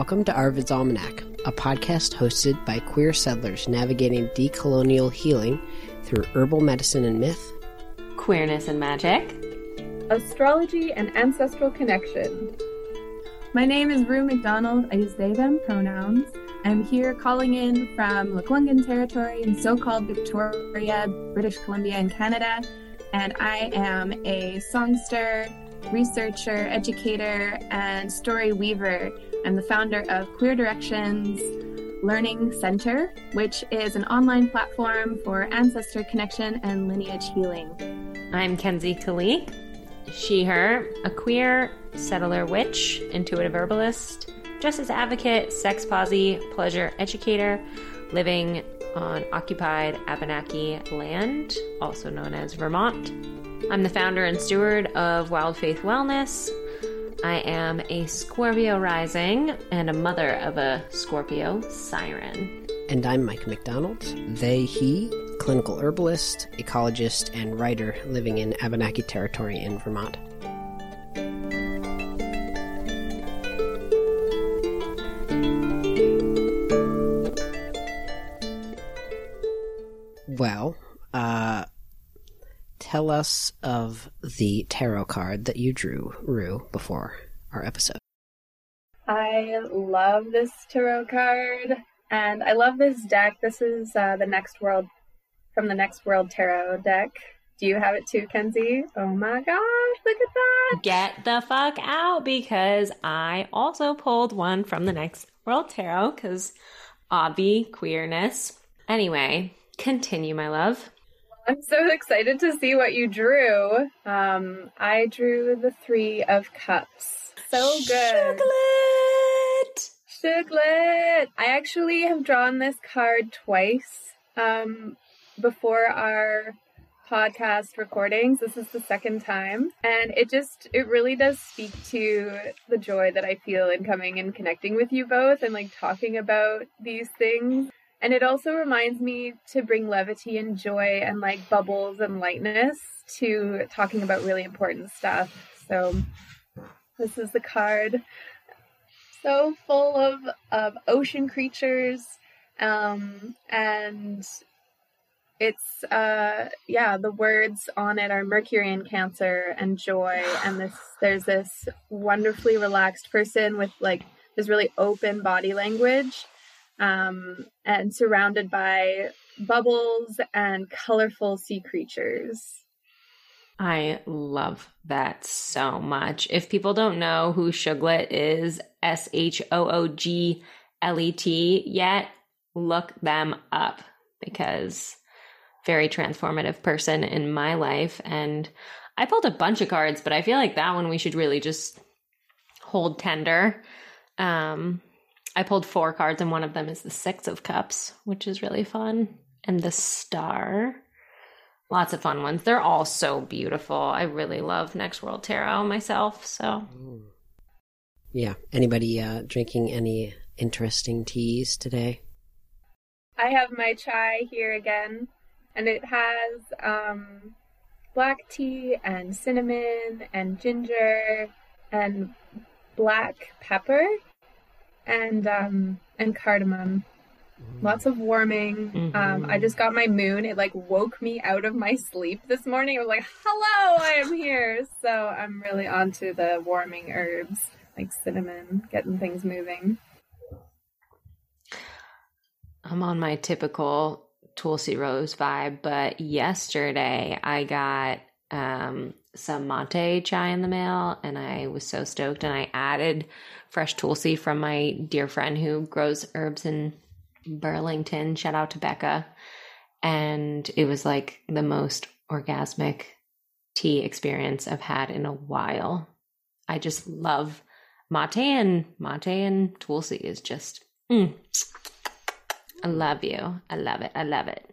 Welcome to Arvid's Almanac, a podcast hosted by queer settlers navigating decolonial healing through herbal medicine and myth, queerness and magic, astrology and ancestral connection. My name is Rue McDonald. I use they, them pronouns. I'm here calling in from Lekwungen territory in so called Victoria, British Columbia, in Canada. And I am a songster, researcher, educator, and story weaver. I'm the founder of Queer Directions Learning Center, which is an online platform for ancestor connection and lineage healing. I'm Kenzie Kalik, she, her, a queer settler witch, intuitive herbalist, justice advocate, sex posy, pleasure educator, living on occupied Abenaki land, also known as Vermont. I'm the founder and steward of Wild Faith Wellness. I am a Scorpio rising and a mother of a Scorpio siren. And I'm Mica McDonnell, they, he, clinical herbalist, ecologist, and writer living in Abenaki territory in Vermont. Well, uh, tell us of the tarot card that you drew, Rue, before our episode. I love this tarot card, and I love this deck. This is uh, the Next World from the Next World Tarot deck. Do you have it too, Kenzie? Oh my gosh, look at that! Get the fuck out because I also pulled one from the Next World Tarot because obvi queerness. Anyway, Continue, my love. I'm so excited to see what you drew. Um, I drew the Three of Cups. So good. Chocolate! Chocolate! I actually have drawn this card twice um, before our podcast recordings. This is the second time. And it just, it really does speak to the joy that I feel in coming and connecting with you both and like talking about these things. And it also reminds me to bring levity and joy and like bubbles and lightness to talking about really important stuff. So this is the card. So full of, of ocean creatures. Um, and it's uh yeah the words on it are mercury and cancer and joy and this there's this wonderfully relaxed person with like this really open body language um, and surrounded by bubbles and colorful sea creatures. I love that so much. If people don't know who Shooglet is, S H O O G L E T yet, look them up because very transformative person in my life and I pulled a bunch of cards, but I feel like that one we should really just hold tender. Um I pulled four cards, and one of them is the Six of Cups, which is really fun, and the Star. Lots of fun ones. They're all so beautiful. I really love Next World Tarot myself. So, yeah. Anybody uh, drinking any interesting teas today? I have my chai here again, and it has um, black tea and cinnamon and ginger and black pepper and um, and cardamom. Lots of warming. Mm-hmm. Um, I just got my moon. It like woke me out of my sleep this morning. I was like, "Hello, I am here." So I'm really onto the warming herbs, like cinnamon, getting things moving. I'm on my typical Tulsi Rose vibe, but yesterday I got um, some mate chai in the mail and I was so stoked and I added fresh tulsi from my dear friend who grows herbs in Burlington. Shout out to Becca. And it was like the most orgasmic tea experience I've had in a while. I just love mate and mate and tulsi is just mm. I love you. I love it. I love it.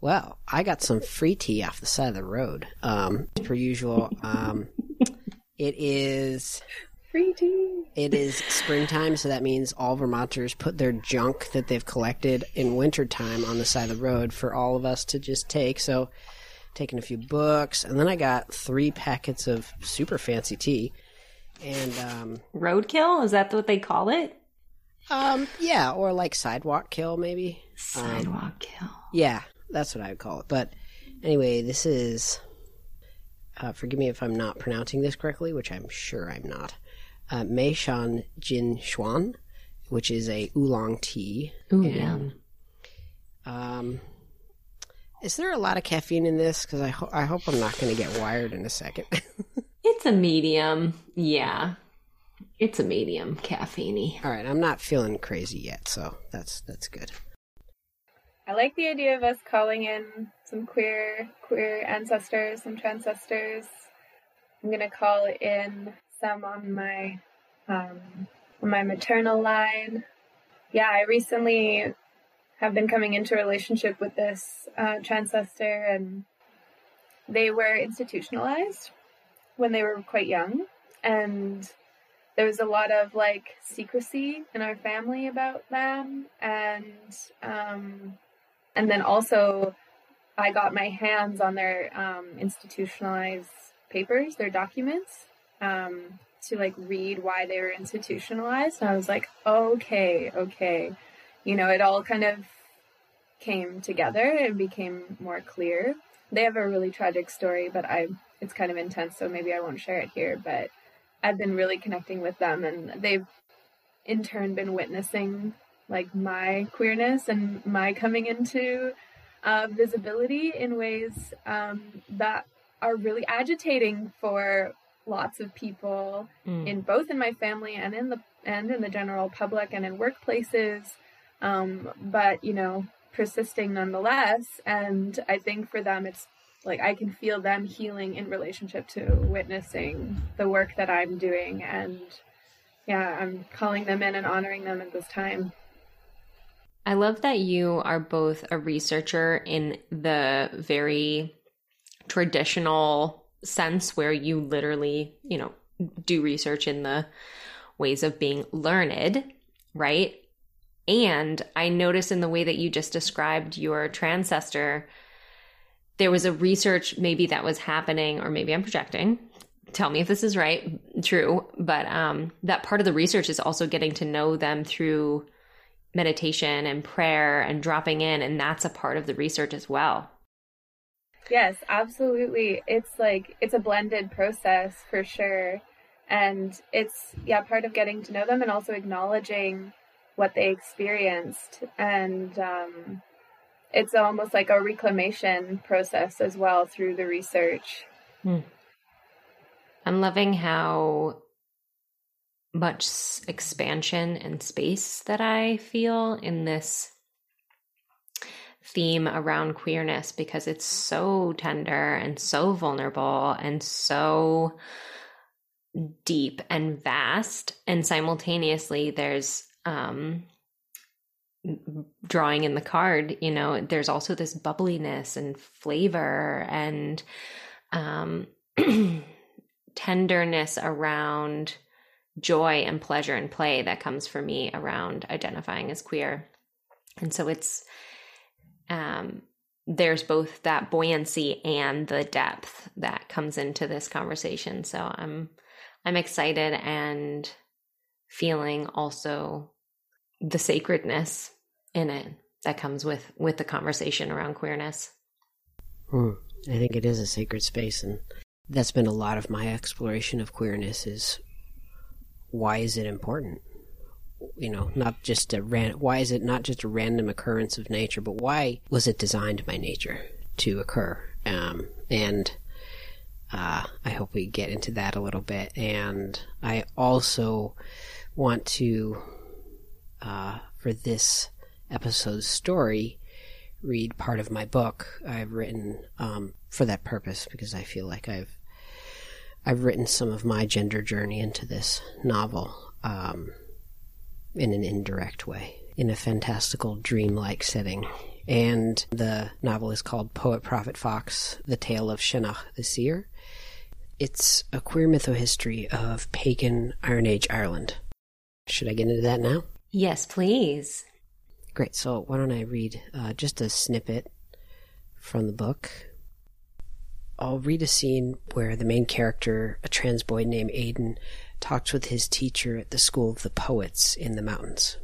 Well, I got some free tea off the side of the road. Um, per usual, um, it is free. It is springtime, so that means all Vermonters put their junk that they've collected in wintertime on the side of the road for all of us to just take. So, taking a few books, and then I got three packets of super fancy tea. And um, roadkill is that what they call it? Um, yeah, or like sidewalk kill, maybe. Sidewalk um, kill. Yeah, that's what I would call it. But anyway, this is. Uh, forgive me if I'm not pronouncing this correctly, which I'm sure I'm not. Uh, Mei Shan Jin Xuan, which is a oolong tea. Ooh, yeah. Um, is there a lot of caffeine in this? Because I, ho- I hope I'm not going to get wired in a second. it's a medium. Yeah. It's a medium caffeine All right, I'm not feeling crazy yet, so that's that's good. I like the idea of us calling in some queer queer ancestors, some transcestors. I'm gonna call in on my um, on my maternal line. Yeah, I recently have been coming into a relationship with this uh, transcestor, and they were institutionalized when they were quite young, and there was a lot of like secrecy in our family about them, and um, and then also I got my hands on their um, institutionalized papers, their documents, um, to like read why they were institutionalized. And I was like, okay, okay. You know, it all kind of came together and became more clear. They have a really tragic story, but I it's kind of intense, so maybe I won't share it here. But I've been really connecting with them, and they've in turn been witnessing like my queerness and my coming into uh, visibility in ways um, that are really agitating for lots of people mm. in both in my family and in the and in the general public and in workplaces. Um, but you know persisting nonetheless. And i think for them it's like i can feel them healing in relationship to witnessing the work that i'm doing. And yeah i'm calling them in and honoring them at this time. I love that you are both a researcher in the very traditional sense where you literally, you know, do research in the ways of being learned, right? And I notice in the way that you just described your transcestor, there was a research maybe that was happening, or maybe I'm projecting. Tell me if this is right, true. But um, that part of the research is also getting to know them through meditation and prayer and dropping in and that's a part of the research as well yes absolutely. It's like it's a blended process for sure. And it's yeah part of getting to know them and also acknowledging what they experienced. And um, it's almost like a reclamation process as well through the research. Hmm. i'm loving how much expansion and space that I feel in this theme around queerness because it's so tender and so vulnerable and so deep and vast and simultaneously there's um drawing in the card you know there's also this bubbliness and flavor and um tenderness around joy and pleasure and play that comes for me around identifying as queer. And so it's um there's both that buoyancy and the depth that comes into this conversation. So I'm I'm excited and feeling also the sacredness in it that comes with with the conversation around queerness. Hmm. I think it is a sacred space and that's been a lot of my exploration of queerness is why is it important? You know, not just a ran. Why is it not just a random occurrence of nature, but why was it designed by nature to occur? Um, and uh, I hope we get into that a little bit. And I also want to, uh, for this episode's story, read part of my book I've written um, for that purpose because I feel like I've I've written some of my gender journey into this novel um, in an indirect way, in a fantastical, dreamlike setting. And the novel is called Poet Prophet Fox The Tale of Sinnach the Seer. It's a queer mythohistory of pagan Iron Age Ireland. Should I get into that now? Yes, please. Great. So, why don't I read uh, just a snippet from the book? I'll read a scene where the main character, a trans boy named Aiden, talks with his teacher at the School of the Poets in the mountains.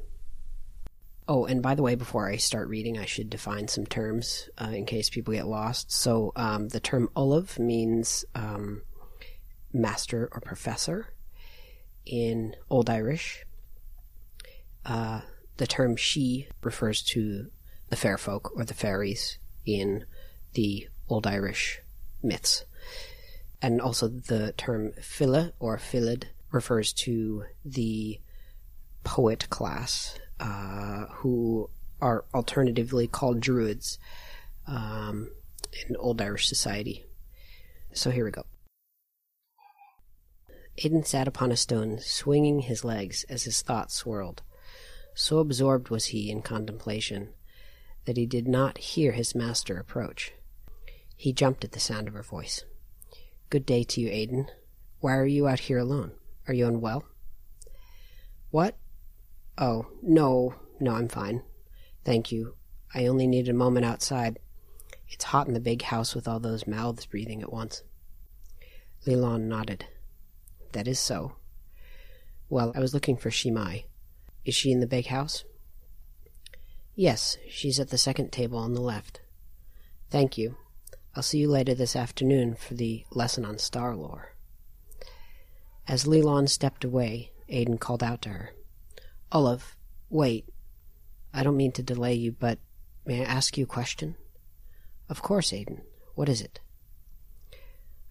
Oh, and by the way, before I start reading, I should define some terms uh, in case people get lost. So, um, the term Olav means um, master or professor in Old Irish. Uh, the term Sidhe refers to the fair folk or the fairies in the Old Irish myths. And also the term fila or filid refers to the poet class uh, who are alternatively called druids um, in Old Irish society. So here we go. Aiden sat upon a stone, swinging his legs as his thoughts swirled. So absorbed was he in contemplation that he did not hear his master approach. He jumped at the sound of her voice. Good day to you, Aiden. Why are you out here alone? Are you unwell? What? Oh, no, no, I'm fine. Thank you. I only needed a moment outside. It's hot in the big house with all those mouths breathing at once. Leland nodded. That is so. Well, I was looking for Shimai. Is she in the big house? Yes, she's at the second table on the left. Thank you. I'll see you later this afternoon for the lesson on star lore. As Leland stepped away, Aiden called out to her. Olav, wait. I don't mean to delay you, but may I ask you a question? Of course, Aiden. What is it?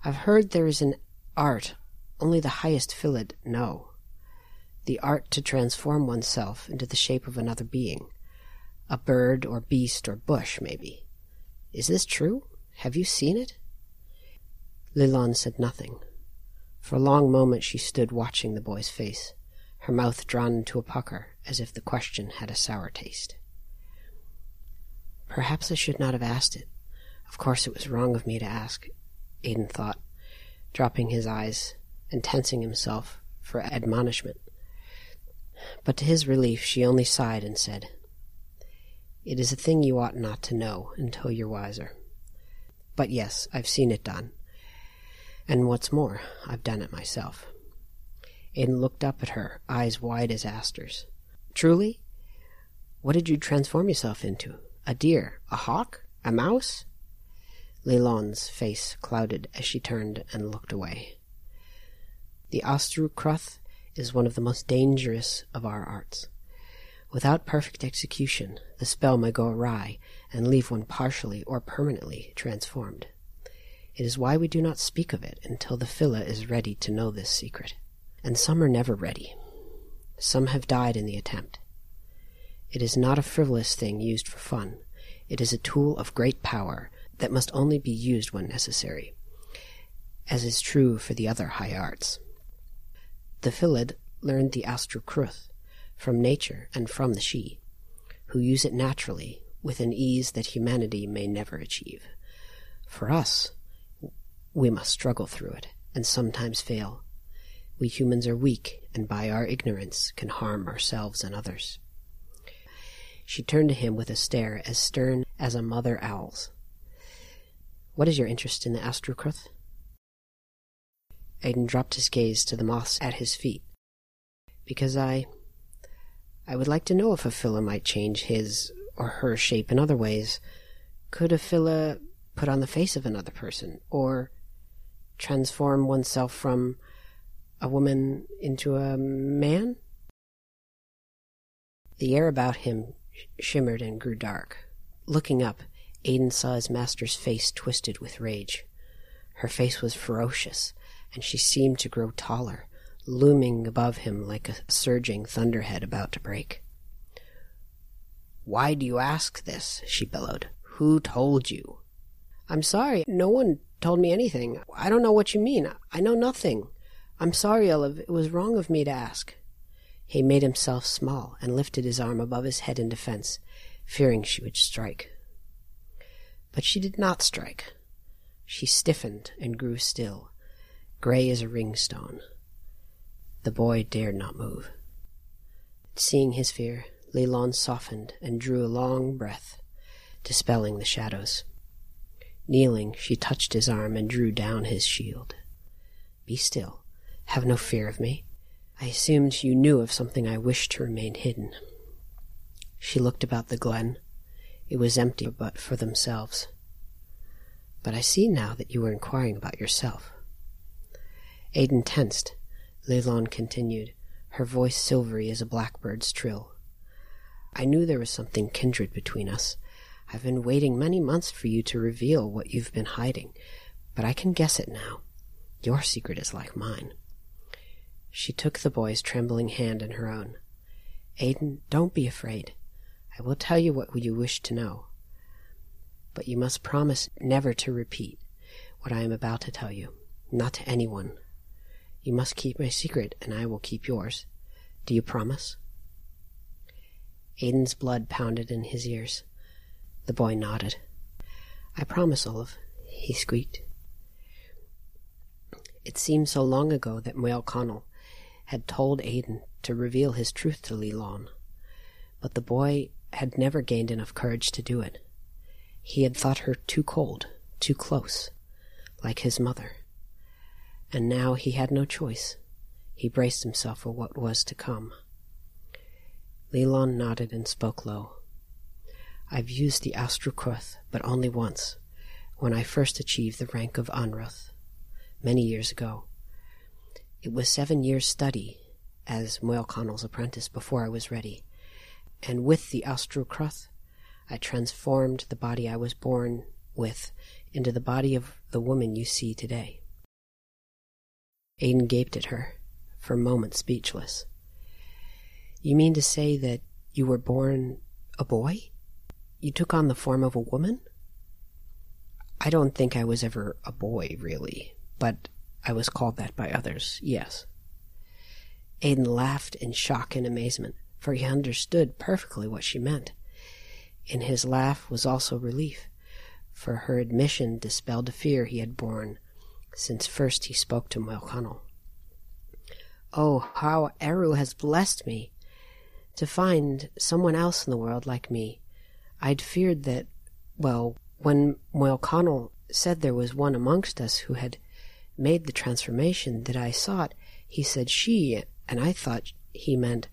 I've heard there is an art only the highest filid know. The art to transform oneself into the shape of another being. A bird or beast or bush, maybe. Is this true? Have you seen it? Leland said nothing. For a long moment she stood watching the boy's face, her mouth drawn into a pucker as if the question had a sour taste. Perhaps I should not have asked it. Of course it was wrong of me to ask, Aiden thought, dropping his eyes and tensing himself for admonishment. But to his relief she only sighed and said, It is a thing you ought not to know until you're wiser. But yes, I've seen it done. And what's more, I've done it myself. Aiden looked up at her, eyes wide as asters. Truly? What did you transform yourself into? A deer? A hawk? A mouse? Leland's face clouded as she turned and looked away. The Astrucruth is one of the most dangerous of our arts. Without perfect execution, the spell may go awry and leave one partially or permanently transformed. It is why we do not speak of it until the Phila is ready to know this secret. And some are never ready. Some have died in the attempt. It is not a frivolous thing used for fun. It is a tool of great power that must only be used when necessary, as is true for the other high arts. The filid learned the Astrucruth from nature and from the Sidhe, who use it naturally with an ease that humanity may never achieve. For us, we must struggle through it and sometimes fail. We humans are weak and by our ignorance can harm ourselves and others. She turned to him with a stare as stern as a mother owl's. What is your interest in the Astrucruth? Aiden dropped his gaze to the moths at his feet. Because I. I would like to know if a fila might change his or her shape in other ways. Could a fila put on the face of another person, or transform oneself from a woman into a man? The air about him shimmered and grew dark. Looking up, Aiden saw his master's face twisted with rage. Her face was ferocious, and she seemed to grow taller, looming above him like a surging thunderhead about to break. Why do you ask this? she bellowed. Who told you? I'm sorry. No one told me anything. I don't know what you mean. I know nothing. I'm sorry, Olive. It was wrong of me to ask. He made himself small and lifted his arm above his head in defense, fearing she would strike. But she did not strike. She stiffened and grew still, gray as a ringstone. The boy dared not move. Seeing his fear, Leland softened and drew a long breath, dispelling the shadows. Kneeling, she touched his arm and drew down his shield. Be still. Have no fear of me. I assumed you knew of something I wished to remain hidden. She looked about the glen. It was empty but for themselves. But I see now that you were inquiring about yourself. Aiden tensed. Leilon continued, her voice silvery as a blackbird's trill. I knew there was something kindred between us. I've been waiting many months for you to reveal what you've been hiding, but I can guess it now. Your secret is like mine. She took the boy's trembling hand in her own. Aiden, don't be afraid. I will tell you what you wish to know. But you must promise never to repeat what I am about to tell you, not to anyone. You must keep my secret, and I will keep yours. Do you promise? Aiden's blood pounded in his ears. The boy nodded. I promise, Olive, he squeaked. It seemed so long ago that Moel Connell had told Aiden to reveal his truth to Leilon, but the boy had never gained enough courage to do it. He had thought her too cold, too close, like his mother. And now he had no choice. He braced himself for what was to come. Leilon nodded and spoke low. I've used the Astrucruth, but only once, when I first achieved the rank of Anruth, many years ago. It was seven years' study as Moyle Connell's apprentice before I was ready, and with the Astrucruth, I transformed the body I was born with into the body of the woman you see today. Aiden gaped at her, for a moment speechless. You mean to say that you were born a boy? You took on the form of a woman? I don't think I was ever a boy, really, but I was called that by others, yes. Aiden laughed in shock and amazement, for he understood perfectly what she meant. In his laugh was also relief, for her admission dispelled a fear he had borne since first he spoke to Moel Connell. Oh, how Eru has blessed me to find someone else in the world like me. I'd feared that, well, when Moyle Connell said there was one amongst us who had made the transformation that I sought, he said she, and I thought he meant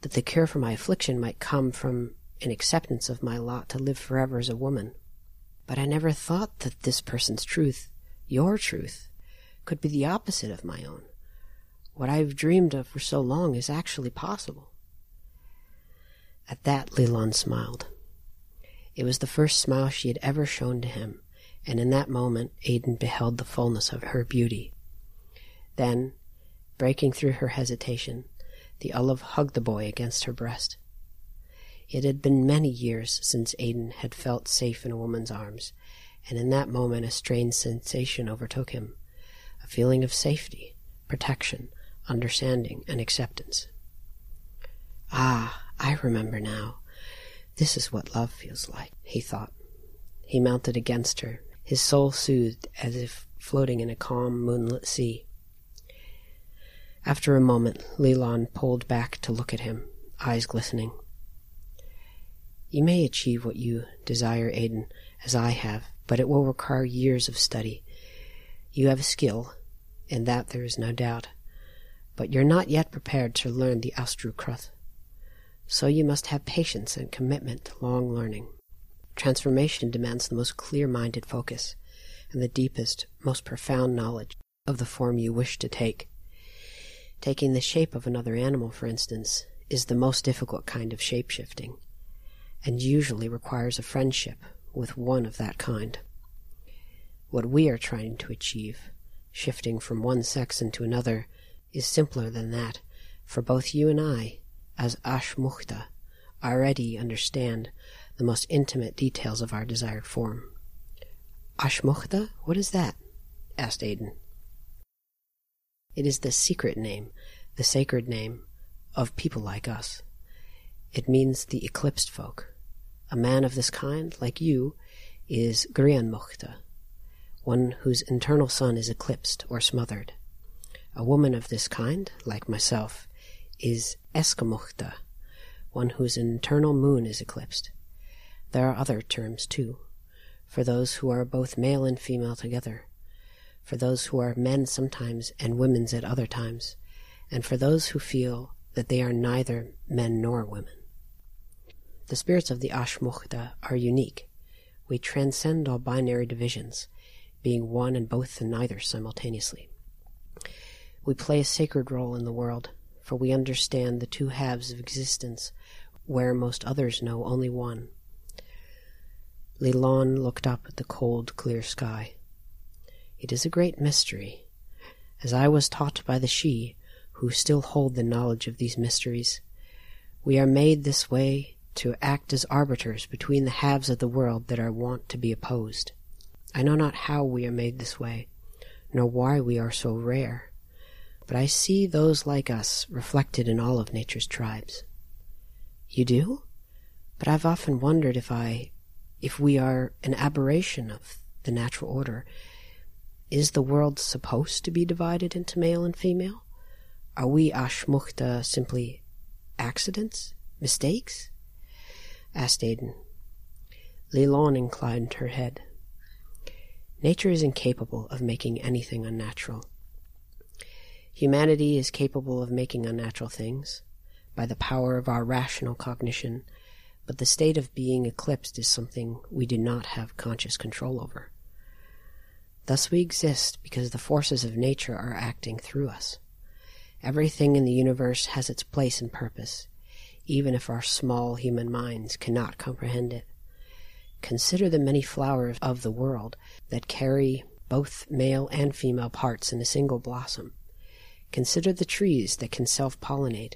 that the cure for my affliction might come from an acceptance of my lot to live forever as a woman. But I never thought that this person's truth your truth could be the opposite of my own. What I've dreamed of for so long is actually possible. At that, Leilon smiled. It was the first smile she had ever shown to him, and in that moment Aiden beheld the fullness of her beauty. Then, breaking through her hesitation, the olive hugged the boy against her breast. It had been many years since Aiden had felt safe in a woman's arms, and in that moment a strange sensation overtook him a feeling of safety, protection, understanding, and acceptance. Ah, I remember now. This is what love feels like, he thought. He mounted against her, his soul soothed as if floating in a calm, moonlit sea. After a moment, Leilon pulled back to look at him, eyes glistening. You may achieve what you desire, Aiden, as I have, but it will require years of study. You have a skill, in that there is no doubt, but you're not yet prepared to learn the Astrucruth. So you must have patience and commitment to long learning. Transformation demands the most clear-minded focus and the deepest, most profound knowledge of the form you wish to take. Taking the shape of another animal, for instance, is the most difficult kind of shape-shifting, and usually requires a friendship with one of that kind. What we are trying to achieve, shifting from one sex into another, is simpler than that, for both you and I, as Ashmuchta, already understand the most intimate details of our desired form. Ashmuchta? What is that? asked Aiden. It is the secret name, the sacred name, of people like us. It means the eclipsed folk, a man of this kind, like you, is Grianmochta, one whose internal sun is eclipsed or smothered. A woman of this kind, like myself, is Eskamochta, one whose internal moon is eclipsed. There are other terms, too. for those who are both male and female together, for those who are men sometimes and women's at other times, and for those who feel that they are neither men nor women. The spirits of the Ashmukta are unique. We transcend all binary divisions, being one and both and neither simultaneously. We play a sacred role in the world, for we understand the two halves of existence where most others know only one. Lilon looked up at the cold, clear sky. It is a great mystery. As I was taught by the Sidhe, who still hold the knowledge of these mysteries, we are made this way to act as arbiters between the halves of the world that are wont to be opposed. I know not how we are made this way, nor why we are so rare, but I see those like us reflected in all of nature's tribes. You do? But I've often wondered if I, if we are an aberration of the natural order. Is the world supposed to be divided into male and female? Are we Ashmukta simply accidents? Mistakes? asked Aidan. Lilon inclined her head. Nature is incapable of making anything unnatural. Humanity is capable of making unnatural things by the power of our rational cognition, but the state of being eclipsed is something we do not have conscious control over. Thus we exist because the forces of nature are acting through us. Everything in the universe has its place and purpose, even if our small human minds cannot comprehend it. Consider the many flowers of the world that carry both male and female parts in a single blossom. Consider the trees that can self pollinate,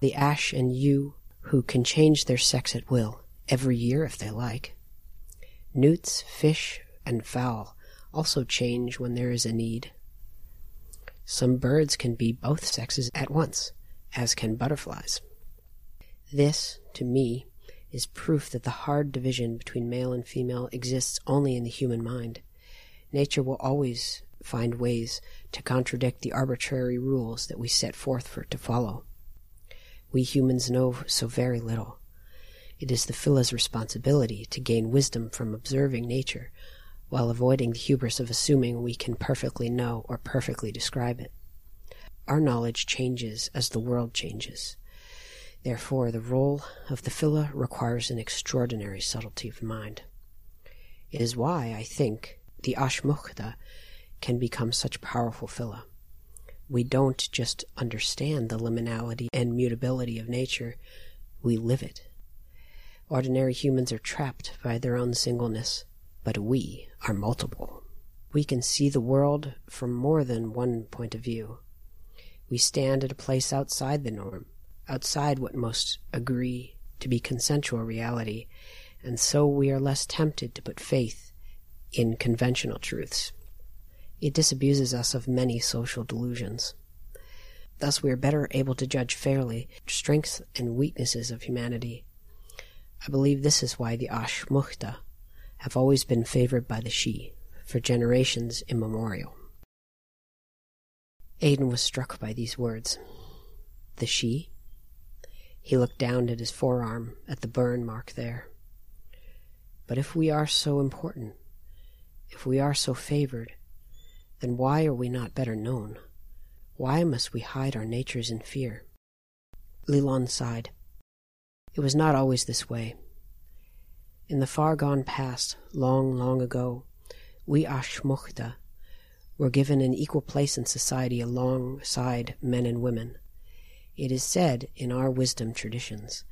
the ash and yew who can change their sex at will, every year if they like. Newts, fish, and fowl also change when there is a need. Some birds can be both sexes at once, as can butterflies. This, to me, is proof that the hard division between male and female exists only in the human mind. Nature will always find ways to contradict the arbitrary rules that we set forth for it to follow. We humans know so very little. It is the Phila's responsibility to gain wisdom from observing nature while avoiding the hubris of assuming we can perfectly know or perfectly describe it. Our knowledge changes as the world changes. Therefore, the role of the Phila requires an extraordinary subtlety of mind. It is why, I think, the Ashmukta can become such powerful Phila. We don't just understand the liminality and mutability of nature, we live it. Ordinary humans are trapped by their own singleness, but we are multiple. We can see the world from more than one point of view. We stand at a place outside the norm outside what most agree to be consensual reality, and so we are less tempted to put faith in conventional truths. It disabuses us of many social delusions. Thus, we are better able to judge fairly strengths and weaknesses of humanity. I believe this is why the Ashmukta have always been favored by the Sidhe for generations immemorial. Aidan was struck by these words. The Sidhe? He looked down at his forearm, at the burn mark there. But if we are so important, if we are so favored, then why are we not better known? Why must we hide our natures in fear? Lilon sighed. It was not always this way. In the far gone past, long, long ago, we Ashmukta were given an equal place in society alongside men and women. It is said in our wisdom traditions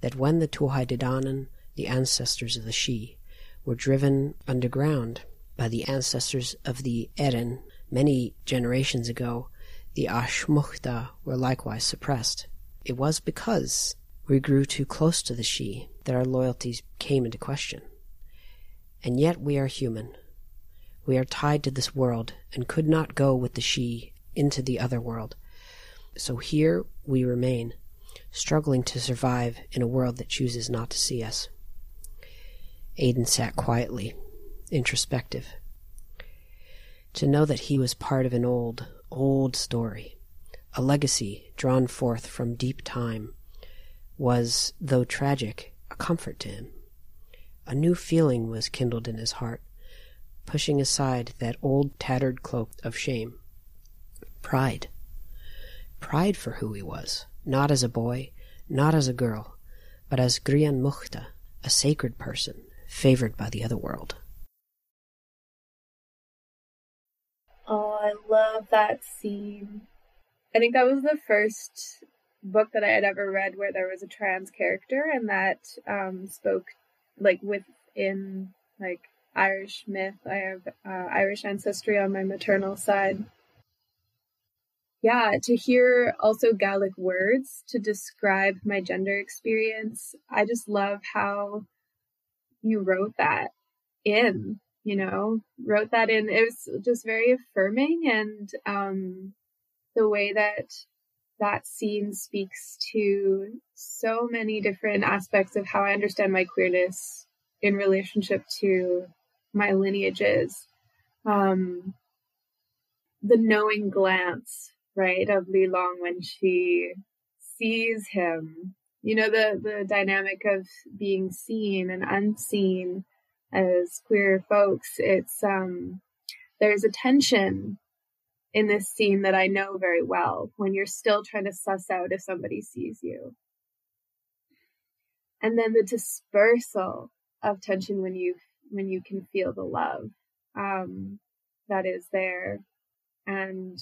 that when the Tuatha the ancestors of the Sidhe, were driven underground by the ancestors of the Erin many generations ago, the Ashmukta were likewise suppressed. It was because we grew too close to the Sidhe that our loyalties came into question. And yet we are human. We are tied to this world and could not go with the Sidhe into the other world so here we remain, struggling to survive in a world that chooses not to see us. Aidan sat quietly, introspective. To know that he was part of an old, old story, a legacy drawn forth from deep time, was, though tragic, a comfort to him. A new feeling was kindled in his heart, pushing aside that old tattered cloak of shame. Pride. Pride for who he was, not as a boy, not as a girl, but as Grian Mukhta, a sacred person, favored by the other world. I love that scene. I think that was the first book that I had ever read where there was a trans character and that um, spoke like within like Irish myth. I have uh, Irish ancestry on my maternal side. Yeah, to hear also Gaelic words to describe my gender experience, I just love how you wrote that in, you know, wrote that in. It was just very affirming and um, the way that that scene speaks to so many different aspects of how I understand my queerness in relationship to my lineages. Um, the knowing glance, right, of Li Long when she sees him. You know, the, the dynamic of being seen and unseen as queer folks. It's, um, there's a tension in this scene that I know very well when you're still trying to suss out if somebody sees you. And then the dispersal of tension when you when you can feel the love um, that is there, and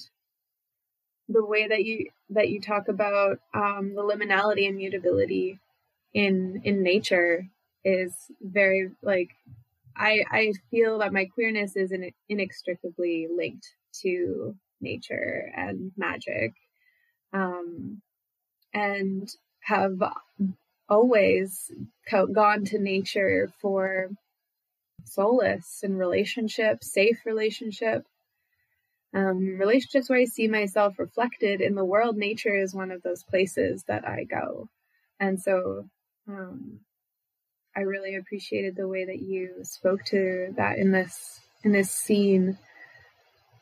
the way that you that you talk about um, the liminality and mutability in in nature is very like I I feel that my queerness is in, inextricably linked to nature and magic, um, and have always co- gone to nature for solace and relationship, safe relationship. Um, relationships where I see myself reflected in the world, nature is one of those places that I go. And so, um, I really appreciated the way that you spoke to that in this, in this scene.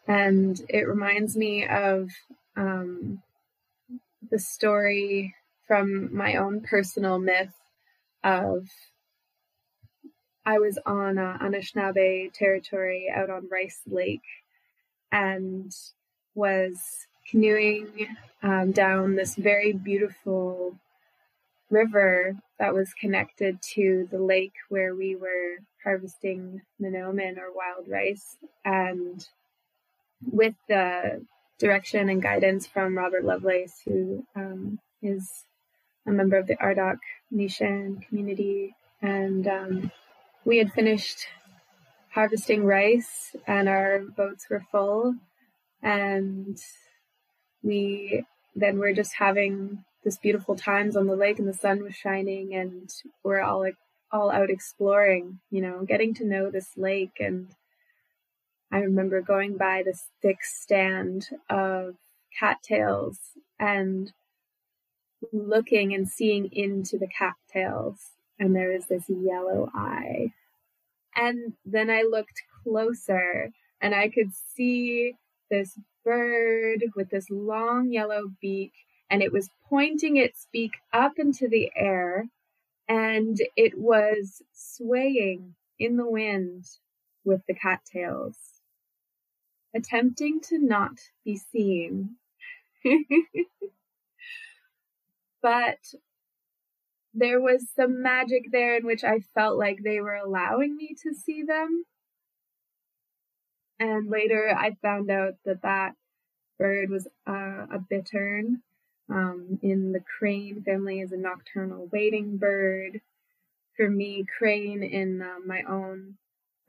And it reminds me of, um, the story from my own personal myth of I was on uh, Anishinaabe territory out on Rice Lake and was canoeing um, down this very beautiful river that was connected to the lake where we were harvesting manoomin or wild rice. And with the direction and guidance from Robert Lovelace, who um, is a member of the Ardoch Nation community, and um, we had finished harvesting rice, and our boats were full, and we then were just having this beautiful times on the lake, and the sun was shining, and we're all like all out exploring, you know, getting to know this lake, and I remember going by this thick stand of cattails and looking and seeing into the cattails, and there was this yellow eye. And then I looked closer, and I could see this bird with this long yellow beak, and it was pointing its beak up into the air, and it was swaying in the wind with the cattails, attempting to not be seen. but there was some magic there in which I felt like they were allowing me to see them. And later I found out that that bird was uh, a bittern. Um, in the crane family is a nocturnal wading bird. For me, crane in uh, my own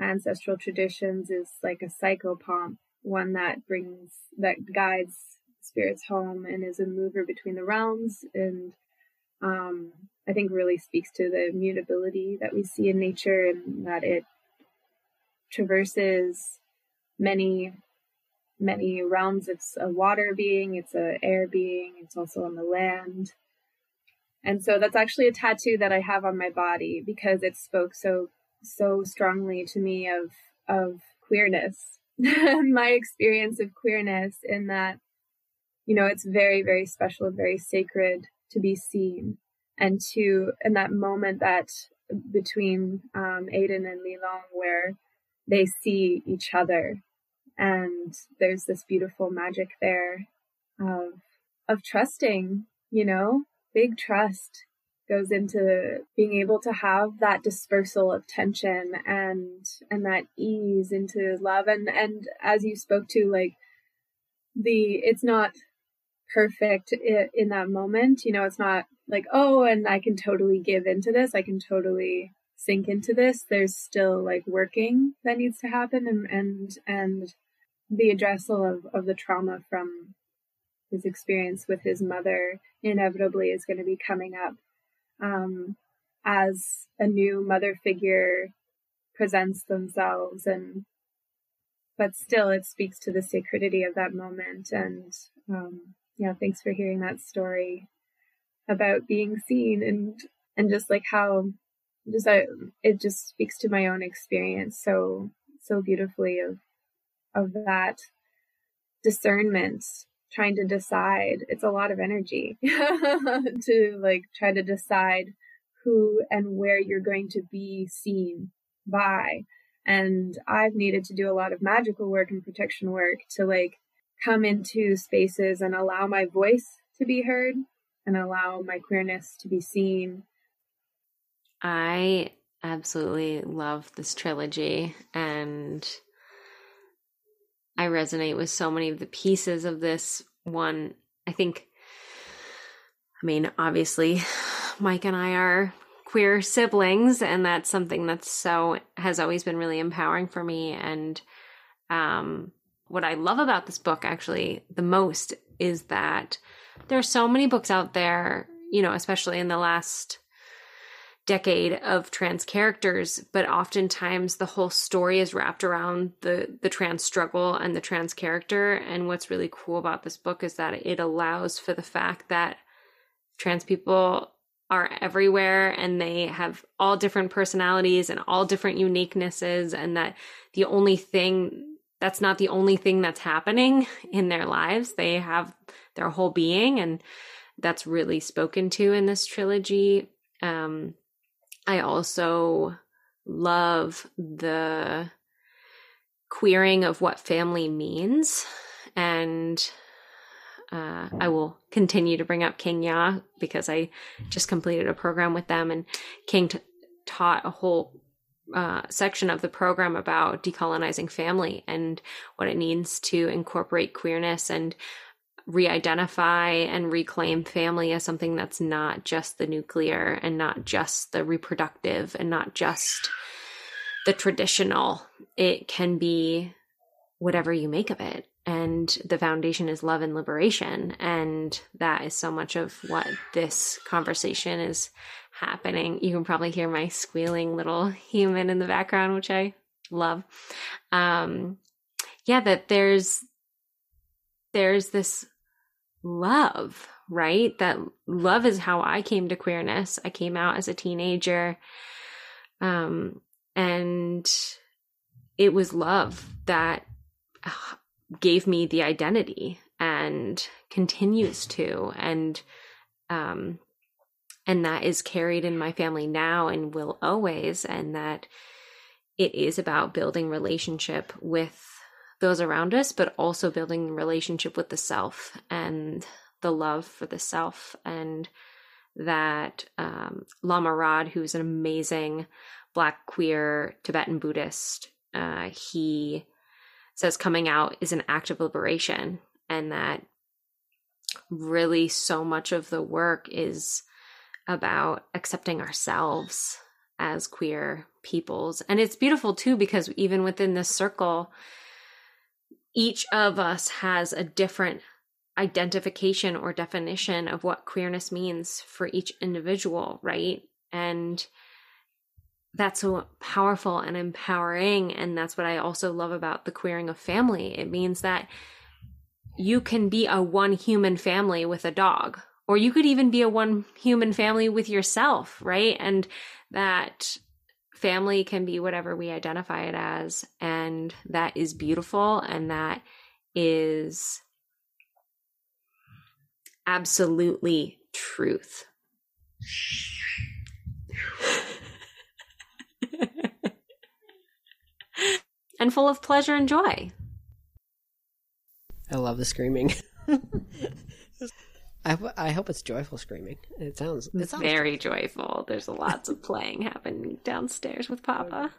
ancestral traditions is like a psychopomp, one that brings, that guides spirits home and is a mover between the realms and um, I think really speaks to the mutability that we see in nature and that it traverses many many realms. It's a water being, it's a air being, it's also on the land. And so that's actually a tattoo that I have on my body because it spoke so so strongly to me of of queerness. my experience of queerness in that you know, it's very, very special very sacred to be seen and to, in that moment that between um, Aiden and Long where they see each other and there's this beautiful magic there of of trusting you know? Big trust goes into being able to have that dispersal of tension and and that ease into love. And and as you spoke to like the it's not perfect in that moment. You know it's not like oh and i can totally give into this. I can totally sink into this. There's still like working that needs to happen and and and the addressal of of the trauma from his experience with his mother inevitably is going to be coming up um, as a new mother figure presents themselves and but still it speaks to the sacredity of that moment and um, yeah thanks for hearing that story about being seen and and just like how just I, it just speaks to my own experience so so beautifully of of that discernment trying to decide. It's a lot of energy to like try to decide who and where you're going to be seen by. And i've needed to do a lot of magical work and protection work to like come into spaces and allow my voice to be heard and allow my queerness to be seen. I absolutely love this trilogy and I resonate with so many of the pieces of this one. I think, I mean, obviously, Mike and I are queer siblings, and that's something that's so has always been really empowering for me. And um, what I love about this book, actually, the most is that there are so many books out there, you know, especially in the last decade of trans characters, but oftentimes the whole story is wrapped around the the trans struggle and the trans character. And what's really cool about this book is that it allows for the fact that trans people are everywhere and they have all different personalities and all different uniquenesses and that the only thing that's not the only thing that's happening in their lives. They have their whole being and that's really spoken to in this trilogy. Um, I also love the queering of what family means. And uh, I will continue to bring up King Yaa because I just completed a program with them, and King t- taught a whole uh, section of the program about decolonizing family and what it means to incorporate queerness and re-identify and reclaim family as something that's not just the nuclear and not just the reproductive and not just the traditional. It can be whatever you make of it. And the foundation is love and liberation. And that is so much of what this conversation is happening. You can probably hear my squealing little human in the background which i love. Um yeah that there's there's this love, right? That love is how I came to queerness. I came out as a teenager. Um, and it was love that uh, gave me the identity and continues to and um and that is carried in my family now and will always and that it is about building relationship with those around us, but also building relationship with the self and the love for the self. And that um, Lama Rod, who's an amazing Black queer Tibetan Buddhist, uh, he says coming out is an act of liberation, and that really so much of the work is about accepting ourselves as queer peoples. And it's beautiful too, because even within this circle, each of us has a different identification or definition of what queerness means for each individual, right? And that's so powerful and empowering. And that's what I also love about the queering of family. It means that you can be a one human family with a dog, or you could even be a one human family with yourself, right? And that family can be whatever we identify it as and that is beautiful and that is absolutely truth. And full of pleasure and joy. I love the screaming. I, I hope it's joyful screaming. It sounds it sounds very joyful. There's lots of playing happening downstairs with Papa.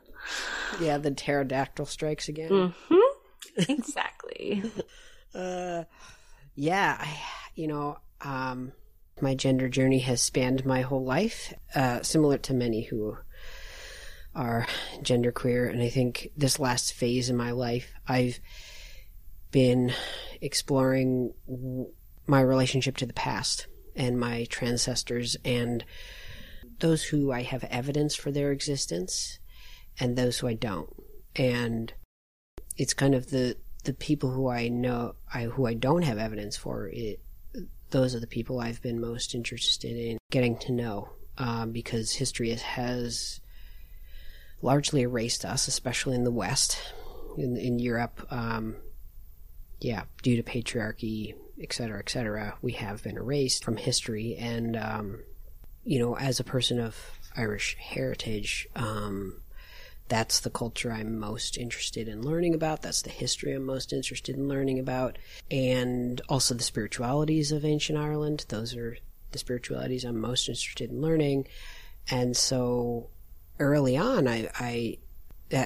Yeah, the pterodactyl strikes again. Mm-hmm. Exactly. uh, yeah, I, you know, um, my gender journey has spanned my whole life, uh, similar to many who are genderqueer. And I think this last phase in my life, I've been exploring my relationship to the past and my transcestors and those who I have evidence for their existence and those who I don't. And it's kind of the the people who I know I who I don't have evidence for it those are the people I've been most interested in getting to know um, because history has largely erased us, especially in the West, in, in Europe. Um, yeah, due to patriarchy, et cetera, et cetera, we have been erased from history. And, um, you know, as a person of Irish heritage, um, that's the culture I'm most interested in learning about. That's the history I'm most interested in learning about. And also the spiritualities of ancient Ireland. Those are the spiritualities I'm most interested in learning. And so early on, I, I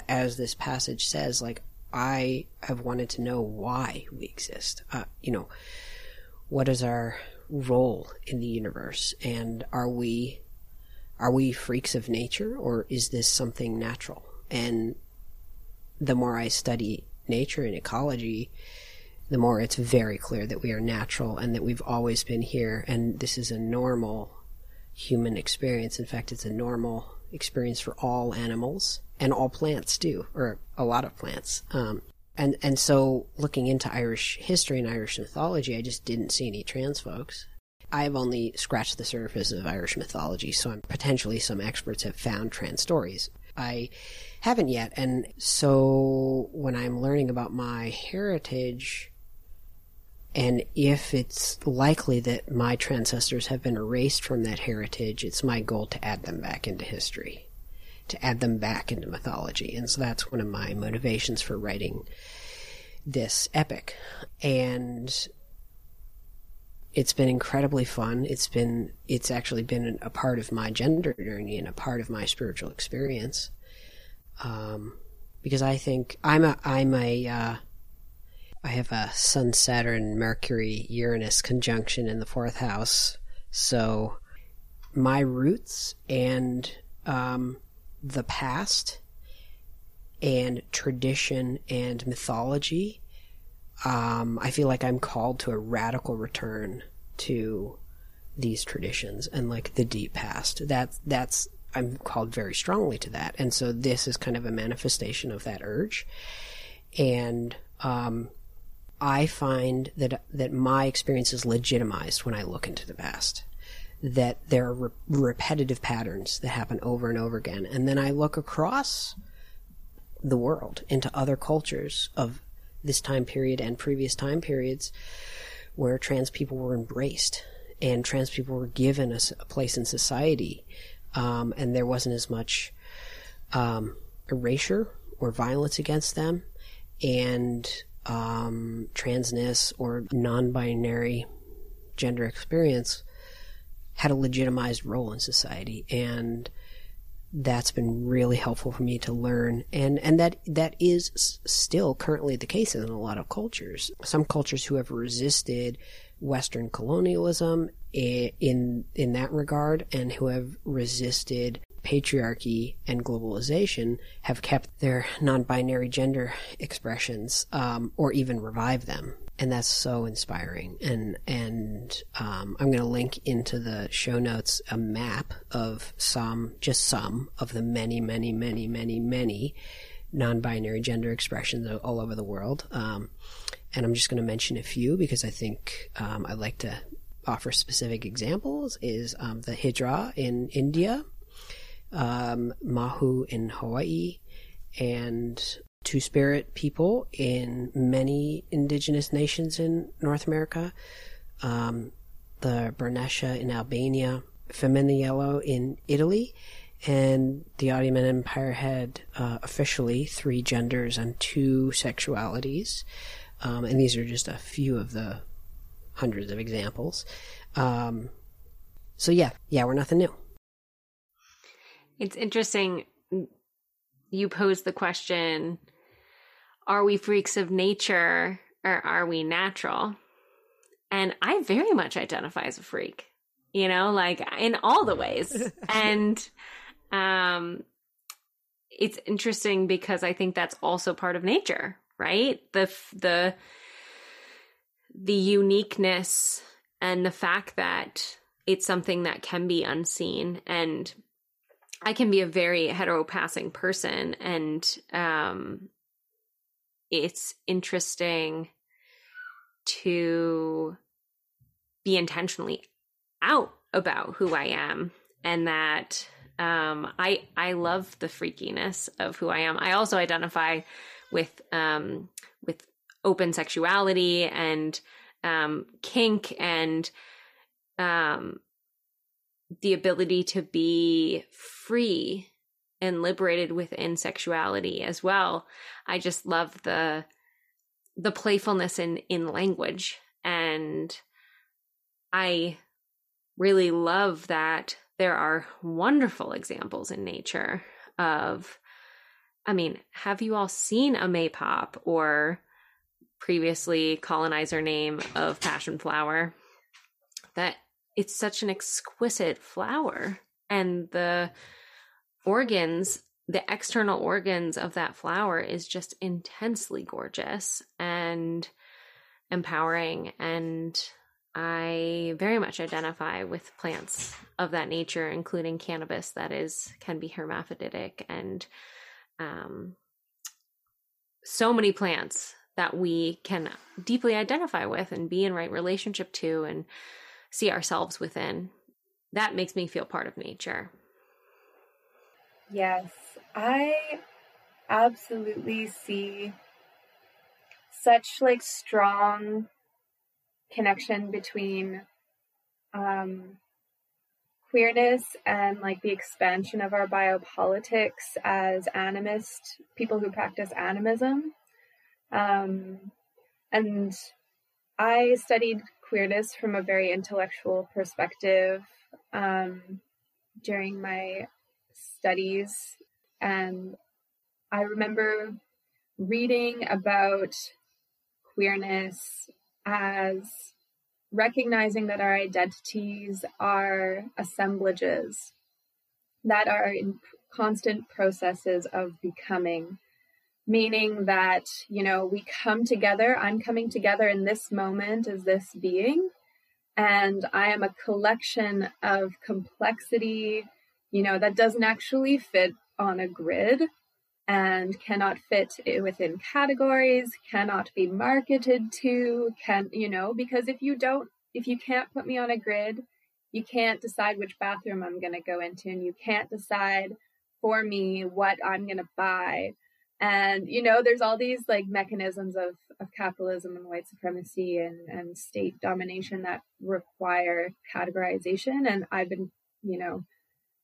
as this passage says, like, I have wanted to know why we exist. Uh, you know, what is our role in the universe? And are we, are we freaks of nature or is this something natural? And the more I study nature and ecology, the more it's very clear that we are natural and that we've always been here and this is a normal human experience. In fact, it's a normal experience for all animals and all plants too, or a lot of plants. Um, and and so looking into Irish history and Irish mythology, I just didn't see any trans folks. I've only scratched the surface of Irish mythology, so I'm potentially some experts have found trans stories. I haven't yet, and so when I'm learning about my heritage, and if it's likely that my ancestors have been erased from that heritage, it's my goal to add them back into history to add them back into mythology. And so that's one of my motivations for writing this epic. And it's been incredibly fun. It's been, it's actually been a part of my gender journey and a part of my spiritual experience. Um, because I think I'm a, I'm a, uh, I have a Sun, Saturn, Mercury, Uranus conjunction in the fourth house. So my roots and, um, the past and tradition and mythology, um, I feel like I'm called to a radical return to these traditions and like the deep past. That that's I'm called very strongly to that, and so this is kind of a manifestation of that urge. And um, I find that that my experience is legitimized when I look into the past that there are re- repetitive patterns that happen over and over again. And then I look across the world into other cultures of this time period and previous time periods where trans people were embraced and trans people were given a, a place in society. Um, and there wasn't as much um, erasure or violence against them. And um, transness or non binary gender experience had a legitimized role in society. And that's been really helpful for me to learn. And and that that is still currently the case in a lot of cultures. Some cultures who have resisted western colonialism in in that regard and who have resisted patriarchy and globalization have kept their non-binary gender expressions um, or even revived them and that's so inspiring. And and um, I'm going to link into the show notes a map of some, just some of the many, many, many, many, many non-binary gender expressions all over the world. Um, and I'm just going to mention a few because I think um, I'd like to offer specific examples. Is um, the Hijra in India, um, Mahu in Hawaii, and Two Spirit people in many indigenous nations in North America, um, the burrnesha in Albania, Femminiello in Italy, and the Ottoman Empire had uh, officially three genders and two sexualities. Um, and these are just a few of the hundreds of examples. Um, so yeah, yeah, we're nothing new. It's interesting. You pose the question Are we freaks of nature or are we natural? And I very much identify as a freak, you know, like in all the ways. and um, it's interesting because I think that's also part of nature, right? The, the, the uniqueness and the fact that it's something that can be unseen and I can be a very heteropassing person and um it's interesting to be intentionally out about who I am and that um I I love the freakiness of who I am. I also identify with um with open sexuality and um kink and um the ability to be free and liberated within sexuality as well. I just love the the playfulness in in language and I really love that there are wonderful examples in nature of I mean, have you all seen a maypop or previously colonizer name of passion flower? That it's such an exquisite flower. And the organs the external organs of that flower is just intensely gorgeous and empowering. And i very much identify with plants of that nature including cannabis that is can be hermaphroditic. And um, so many plants that we can deeply identify with and be in right relationship to and see ourselves within. That makes me feel part of nature. Yes, I absolutely see such like strong connection between um, queerness and like the expansion of our biopolitics as animist people who practice animism. Um, and I studied queerness from a very intellectual perspective um, during my studies. And I remember reading about queerness as recognizing that our identities are assemblages that are in constant processes of becoming meaning that, you know, we come together. I'm coming together in this moment as this being, and I am a collection of complexity, you know, that doesn't actually fit on a grid and cannot fit within categories, cannot be marketed to, can, you know, because if you don't, if you can't put me on a grid, you can't decide which bathroom I'm going to go into, and you can't decide for me what I'm going to buy and you know there's all these like mechanisms of, of capitalism and white supremacy and, and state domination that require categorization. And i've been you know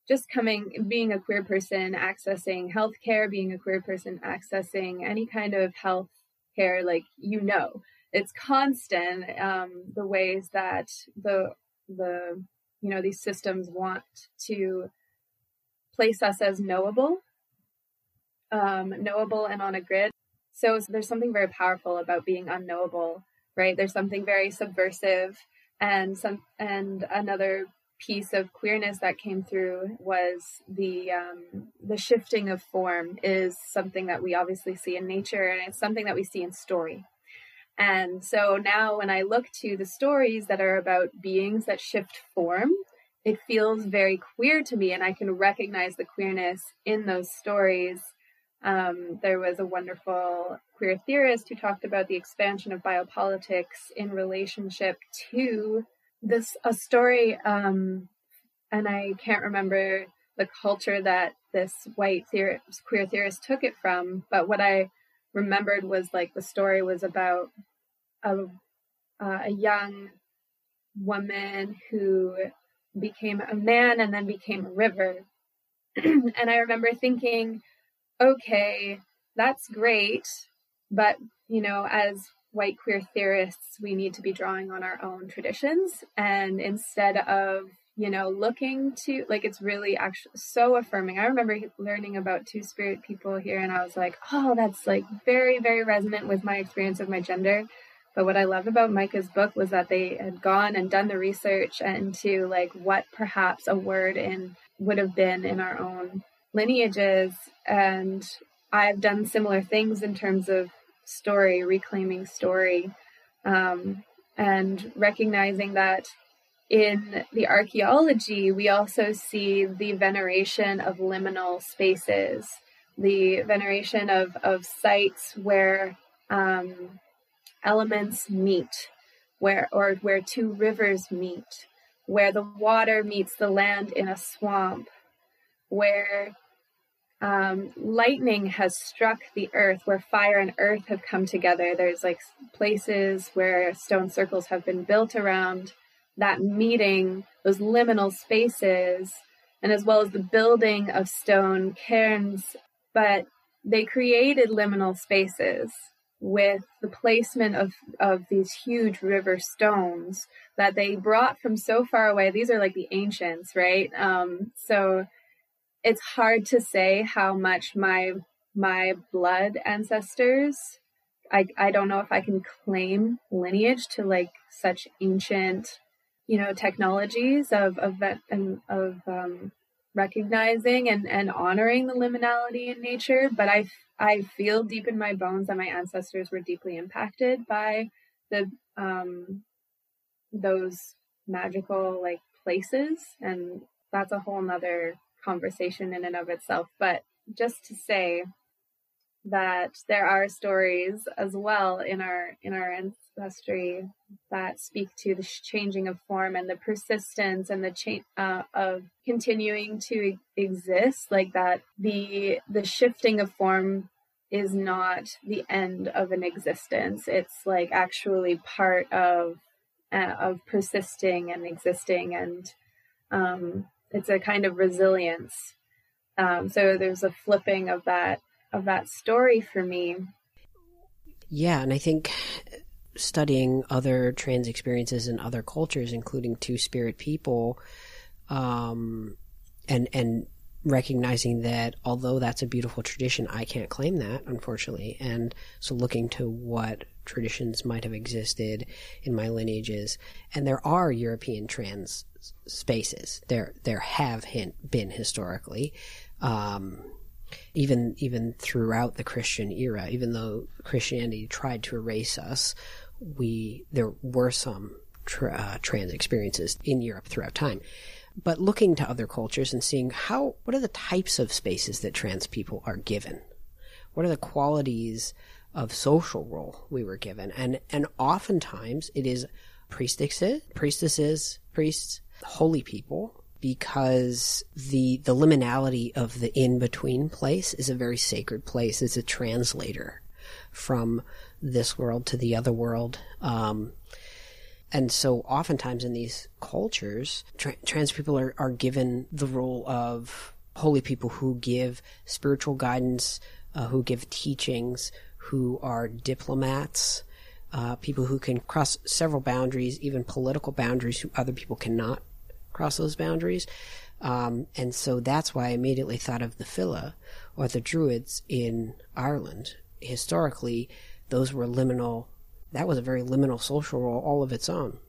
just coming being a queer person accessing healthcare being a queer person accessing any kind of health care like you know it's constant um, the ways that the the you know these systems want to place us as knowable um, knowable and on a grid. So there's something very powerful about being unknowable, right? There's something very subversive, and some and another piece of queerness that came through was the um, the shifting of form is something that we obviously see in nature, and it's something that we see in story. And so now, when I look to the stories that are about beings that shift form, it feels very queer to me, and I can recognize the queerness in those stories um, there was a wonderful queer theorist who talked about the expansion of biopolitics in relationship to this a story, um, and I can't remember the culture that this white theorist, queer theorist took it from, but what I remembered was like the story was about a, uh, a young woman who became a man and then became a river. And I remember thinking, okay, that's great, but you know, as white queer theorists, we need to be drawing on our own traditions. And instead of, you know, looking to, like, it's really actually so affirming. I remember learning about two spirit people here, and I was like, oh, that's like very, very resonant with my experience of my gender. But what I love about Mica's book was that they had gone and done the research into like what perhaps a word in would have been in our own lineages. And I've done similar things in terms of story, reclaiming story, um, and recognizing that in the archaeology, we also see the veneration of liminal spaces, the veneration of, of sites where um, elements meet, where or where two rivers meet, where the water meets the land in a swamp, where um, lightning has struck the earth where fire and earth have come together. There's like places where stone circles have been built around that meeting, those liminal spaces, and as well as the building of stone cairns. But they created liminal spaces with the placement of, of these huge river stones that they brought from so far away. These are like the ancients, right? Um, so it's hard to say how much my my blood ancestors I I don't know if I can claim lineage to like such ancient you know technologies of of of um, recognizing and and honoring the liminality in nature but I I feel deep in my bones that my ancestors were deeply impacted by the um those magical like places and that's a whole nother conversation in and of itself, but just to say that there are stories as well in our in our ancestry that speak to the changing of form and the persistence and the change uh, of continuing to exist like that the the shifting of form is not the end of an existence. It's like actually part of uh, of persisting and existing and um it's a kind of resilience. Um, so there's a flipping of that of that story for me. Yeah, and I think studying other trans experiences in other cultures, including Two Spirit people, um, and and recognizing that although that's a beautiful tradition, I can't claim that, unfortunately. And so looking to what traditions might have existed in my lineages. And there are European trans spaces. There, there have been historically. Um, even even throughout the Christian era, even though Christianity tried to erase us, we there were some tra- uh, trans experiences in Europe throughout time but looking to other cultures and seeing how what are the types of spaces that trans people are given? What are the qualities of social role we were given? And and oftentimes it is priestesses priestesses priests holy people because the the liminality of the in between place is a very sacred place. It's a translator from this world to the other world. Um, and so oftentimes in these cultures, tra- trans people are, are given the role of holy people who give spiritual guidance, uh, who give teachings, who are diplomats, uh, people who can cross several boundaries, even political boundaries, who other people cannot cross those boundaries. Um, and so that's why I immediately thought of the filid or the Druids in Ireland. Historically, those were liminal that was a very liminal social role all of its own.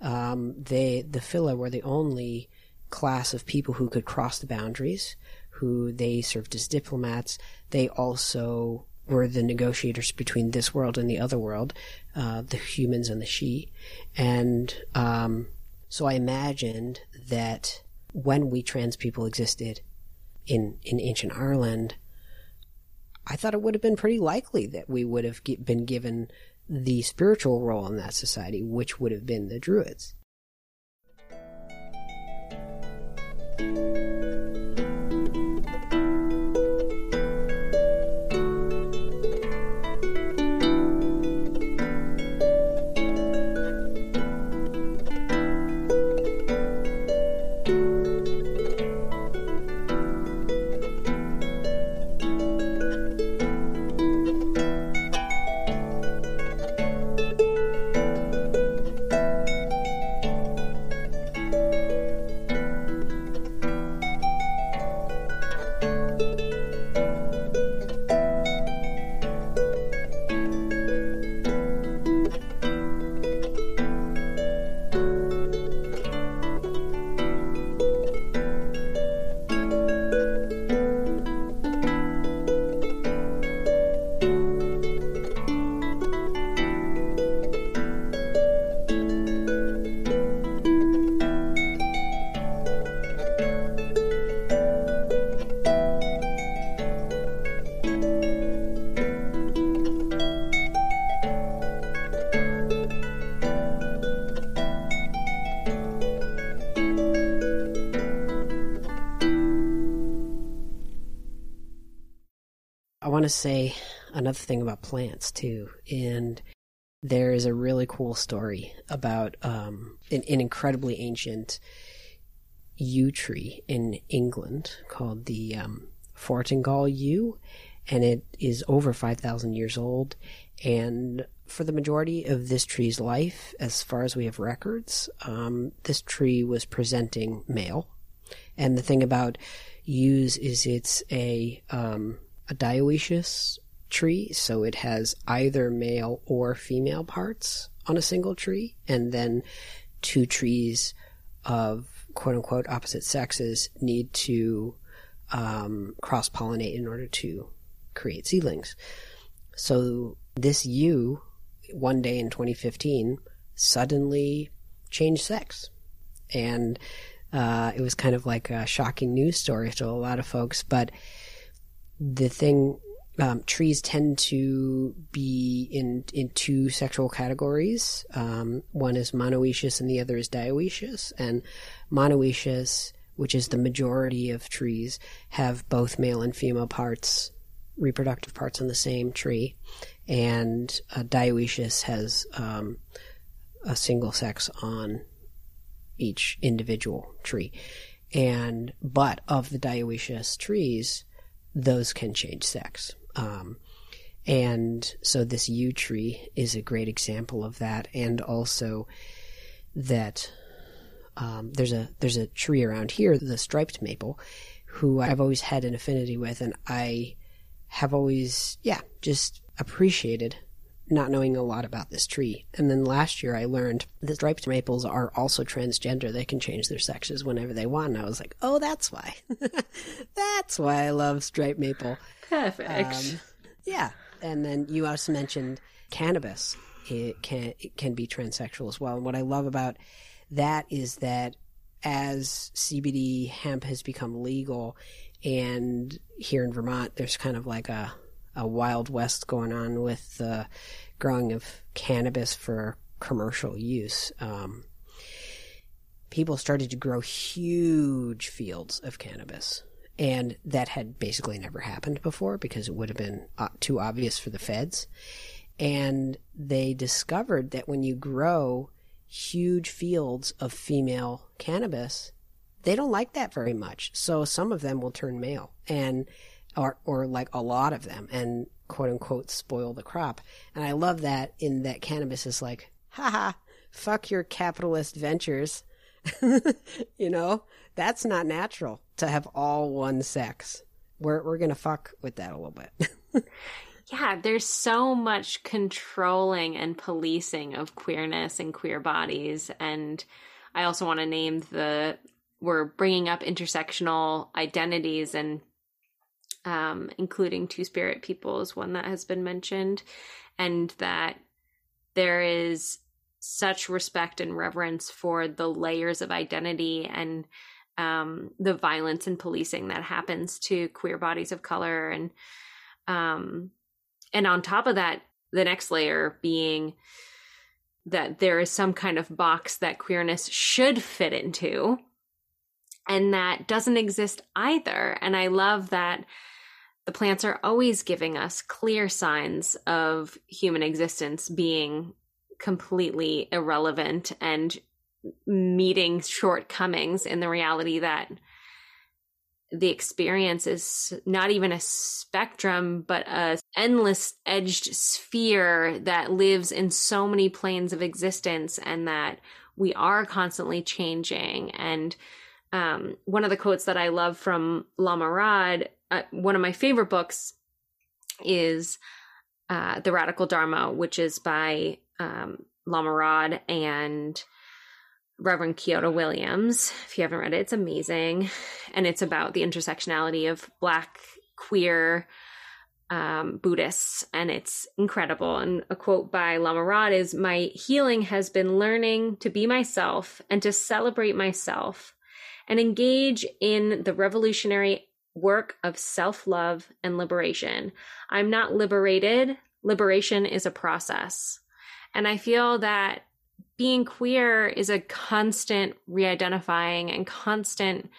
Um, they, the filid were the only class of people who could cross the boundaries, who they served as diplomats. They also were the negotiators between this world and the other world, uh, the humans and the Sidhe. And um, so I imagined that when we trans people existed in, in ancient Ireland, I thought it would have been pretty likely that we would have been given the spiritual role in that society, which would have been the Druids. Want to say another thing about plants too, and there is a really cool story about um, an, an incredibly ancient yew tree in England called the um, Fortingall yew, and it is over 5,000 years old. And for the majority of this tree's life, as far as we have records, um, this tree was presenting male. And the thing about yews is it's a um, a dioecious tree, so it has either male or female parts on a single tree, and then two trees of quote unquote opposite sexes need to um, cross pollinate in order to create seedlings. So this yew, one day in 2015, suddenly changed sex. And uh, it was kind of like a shocking news story to a lot of folks. But the thing, um, trees tend to be in in two sexual categories. Um, one is monoecious and the other is dioecious. And monoecious, which is the majority of trees, have both male and female parts, reproductive parts on the same tree. And uh, dioecious has um, a single sex on each individual tree. And, but of the dioecious trees, those can change sex. Um, and so this yew tree is a great example of that. And also that, um, there's a, there's a tree around here, the striped maple, who I've always had an affinity with. And I have always, yeah, just appreciated not knowing a lot about this tree. And then last year I learned the striped maples are also transgender. They can change their sexes whenever they want. And I was like, oh, that's why. that's why I love striped maple. Perfect. Um, yeah. And then you also mentioned cannabis. It can, it can be transsexual as well. And what I love about that is that as CBD hemp has become legal and here in Vermont, there's kind of like a a wild west going on with the growing of cannabis for commercial use. Um, people started to grow huge fields of cannabis. And that had basically never happened before because it would have been uh, too obvious for the feds. And they discovered that when you grow huge fields of female cannabis, they don't like that very much. So some of them will turn male. And or or like a lot of them and quote unquote spoil the crop. And I love that in that cannabis is like, haha, fuck your capitalist ventures. you know, that's not natural to have all one sex. We're we're gonna fuck with that a little bit. yeah, there's so much controlling and policing of queerness and queer bodies, and I also want to name the we're bringing up intersectional identities and um, including Two Spirit people is one that has been mentioned, and that there is such respect and reverence for the layers of identity and um, the violence and policing that happens to queer bodies of color, and um, and on top of that, the next layer being that there is some kind of box that queerness should fit into and that doesn't exist either. And i love that the plants are always giving us clear signs of human existence being completely irrelevant and meeting shortcomings in the reality that the experience is not even a spectrum but a endless edged sphere that lives in so many planes of existence and that we are constantly changing. And um, one of the quotes that i love from lama rod uh, one of my favorite books is uh, The Radical Dharma, which is by um, Lama Rod and Reverend Kyodo Williams. If you haven't read it, it's amazing. And it's about the intersectionality of Black, queer, um, Buddhists, and it's incredible. And a quote by Lama Rod is My healing has been learning to be myself and to celebrate myself and engage in the revolutionary work of self love and liberation. I'm not liberated, liberation is a process. And I feel that being queer is a constant re identifying and constant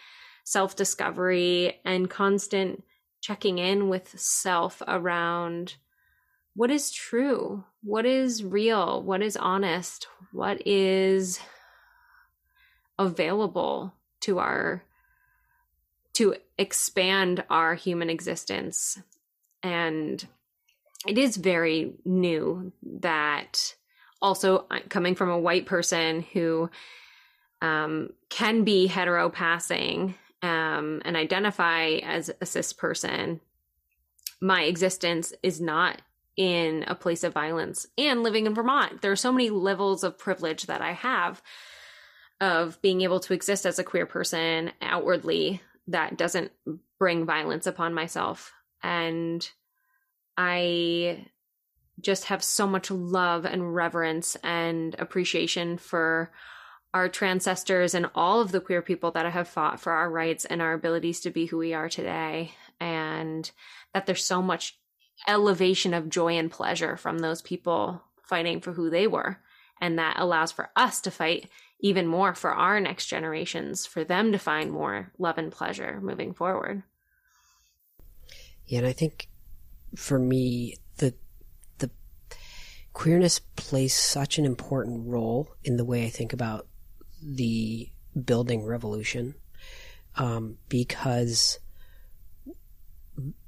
self discovery and constant checking in with self around what is true, what is real, what is honest, what is available to our to expand our human existence and it is very new that also uh, coming from a white person who um, can be hetero passing um, and identify as a cis person, my existence is not in a place of violence. And living in Vermont, there are so many levels of privilege that I have of being able to exist as a queer person outwardly that doesn't bring violence upon myself. And I just have so much love and reverence and appreciation for our transcestors and all of the queer people that have fought for our rights and our abilities to be who we are today. And that there's so much elevation of joy and pleasure from those people fighting for who they were. And that allows for us to fight even more for our next generations, for them to find more love and pleasure moving forward. Yeah, and I think for me, the the queerness plays such an important role in the way I think about the building revolution, um, because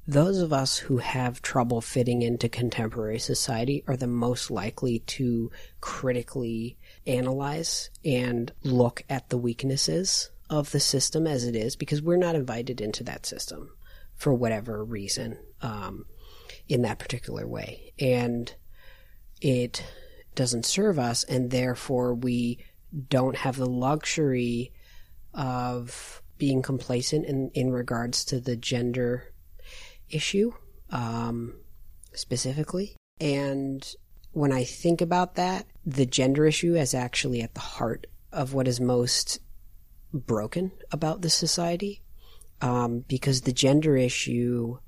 those of us who have trouble fitting into contemporary society are the most likely to critically analyze and look at the weaknesses of the system as it is because we're not invited into that system for whatever reason um, in that particular way. And it doesn't serve us, and therefore we don't have the luxury of being complacent in, in regards to the gender issue um, specifically. And when I think about that, the gender issue is actually at the heart of what is most broken about this society. Um, because the gender issue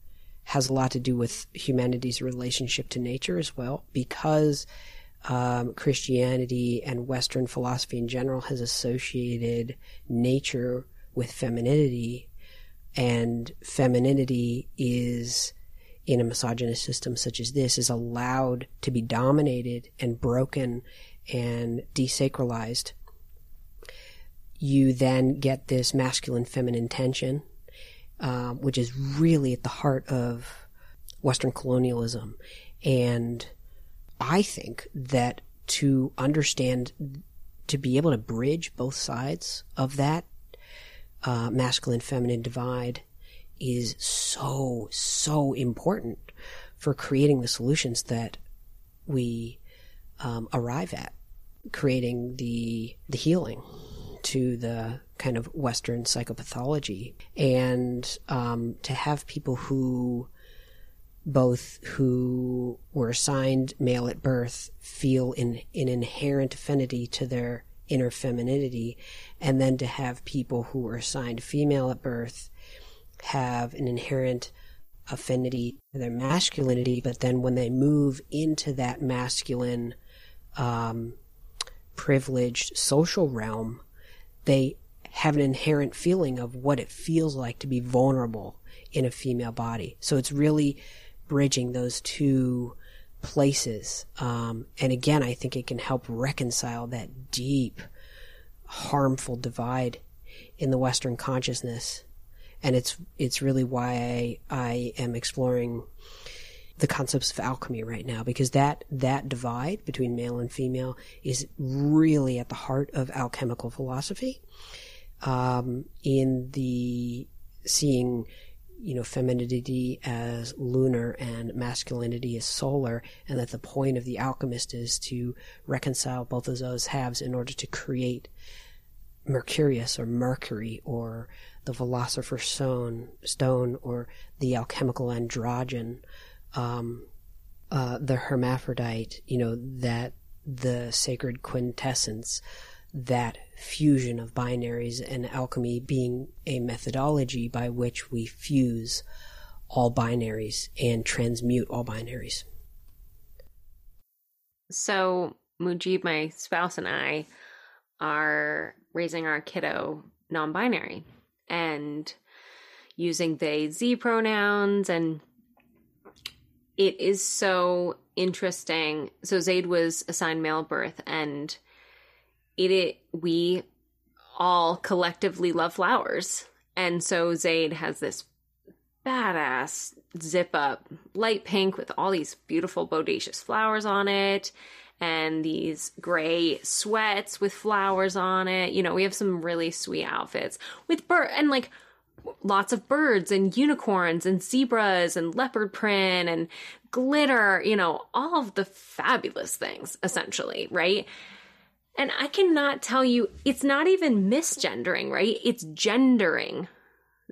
has a lot to do with humanity's relationship to nature as well. Because um, Christianity and Western philosophy in general has associated nature with femininity, and femininity is in a misogynist system such as this is allowed to be dominated and broken and desacralized. You then get this masculine feminine tension, uh, which is really at the heart of Western colonialism and I think that to understand, to be able to bridge both sides of that uh, masculine feminine divide is so, so important for creating the solutions that we um, arrive at, creating the, the healing to the kind of Western psychopathology. And um, to have people who both who were assigned male at birth feel in, an inherent affinity to their inner femininity, and then to have people who were assigned female at birth have an inherent affinity to their masculinity, but then when they move into that masculine, um, privileged social realm, they have an inherent feeling of what it feels like to be vulnerable in a female body. So it's really bridging those two places. Um, and again, I think it can help reconcile that deep, harmful divide in the Western consciousness. And it's it's really why I, I am exploring the concepts of alchemy right now because that that divide between male and female is really at the heart of alchemical philosophy. Um, in the seeing you know, femininity as lunar and masculinity as solar, and that the point of the alchemist is to reconcile both of those halves in order to create Mercurius or Mercury or the philosopher's stone, stone or the alchemical androgyne, um, uh, the hermaphrodite, you know, that the sacred quintessence that fusion of binaries and alchemy being a methodology by which we fuse all binaries and transmute all binaries. So, Mujib, my spouse, and I are raising our kiddo non binary. And using they, z pronouns. And it is so interesting. So Zaid was assigned male birth, and it, it we all collectively love flowers. And so Zaid has this badass zip up light pink with all these beautiful bodacious flowers on it and these gray sweats with flowers on it. You know, we have some really sweet outfits with bird and like lots of birds and unicorns and zebras and leopard print and glitter, you know, all of the fabulous things essentially, right? And I cannot tell you, it's not even misgendering, right? It's gendering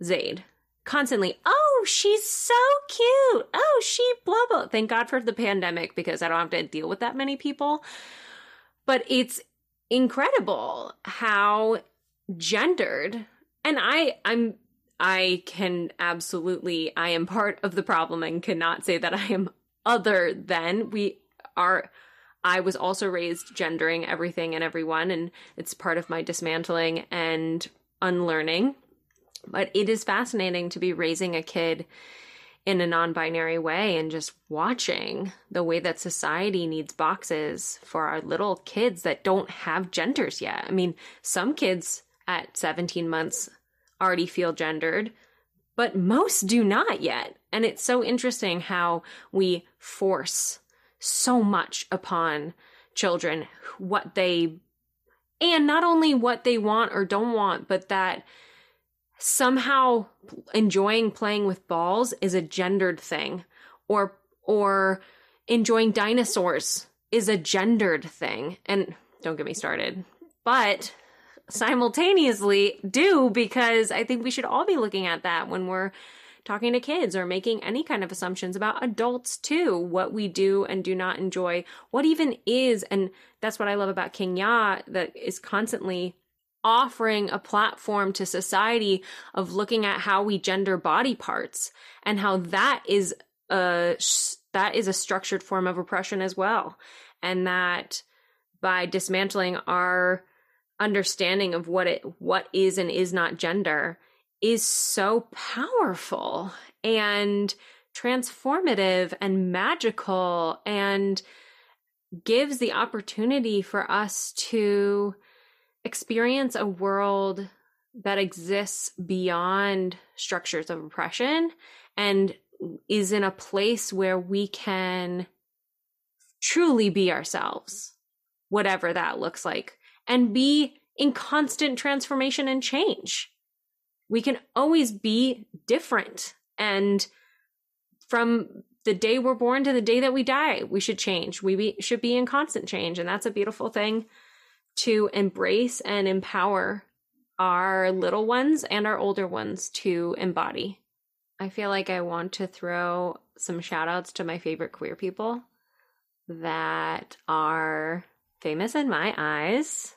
Zaid constantly, oh, she's so cute. Oh, she blah blah. Thank God for the pandemic because I don't have to deal with that many people. But it's incredible how gendered and I I'm I can absolutely I am part of the problem and cannot say that I am other than we are I was also raised gendering everything and everyone and it's part of my dismantling and unlearning but it is fascinating to be raising a kid in a non binary way and just watching the way that society needs boxes for our little kids that don't have genders yet. I mean, some kids at 17 months already feel gendered, but most do not yet. And it's so interesting how we force so much upon children what they, and not only what they want or don't want, but that somehow enjoying playing with balls is a gendered thing or or enjoying dinosaurs is a gendered thing. And don't get me started. But simultaneously do because i think we should all be looking at that when we're talking to kids or making any kind of assumptions about adults too what we do and do not enjoy what even is and that's what i love about King Yaa that is constantly offering a platform to society of looking at how we gender body parts and how that is a that is a structured form of oppression as well. And that by dismantling our understanding of what it what is and is not gender is so powerful and transformative and magical and gives the opportunity for us to experience a world that exists beyond structures of oppression and is in a place where we can truly be ourselves, whatever that looks like, and be in constant transformation and change. We can always be different. And from the day we're born to the day that we die, we should change. We be, should be in constant change. And that's a beautiful thing to embrace and empower our little ones and our older ones to embody. I feel like I want to throw some shout outs to my favorite queer people that are famous in my eyes,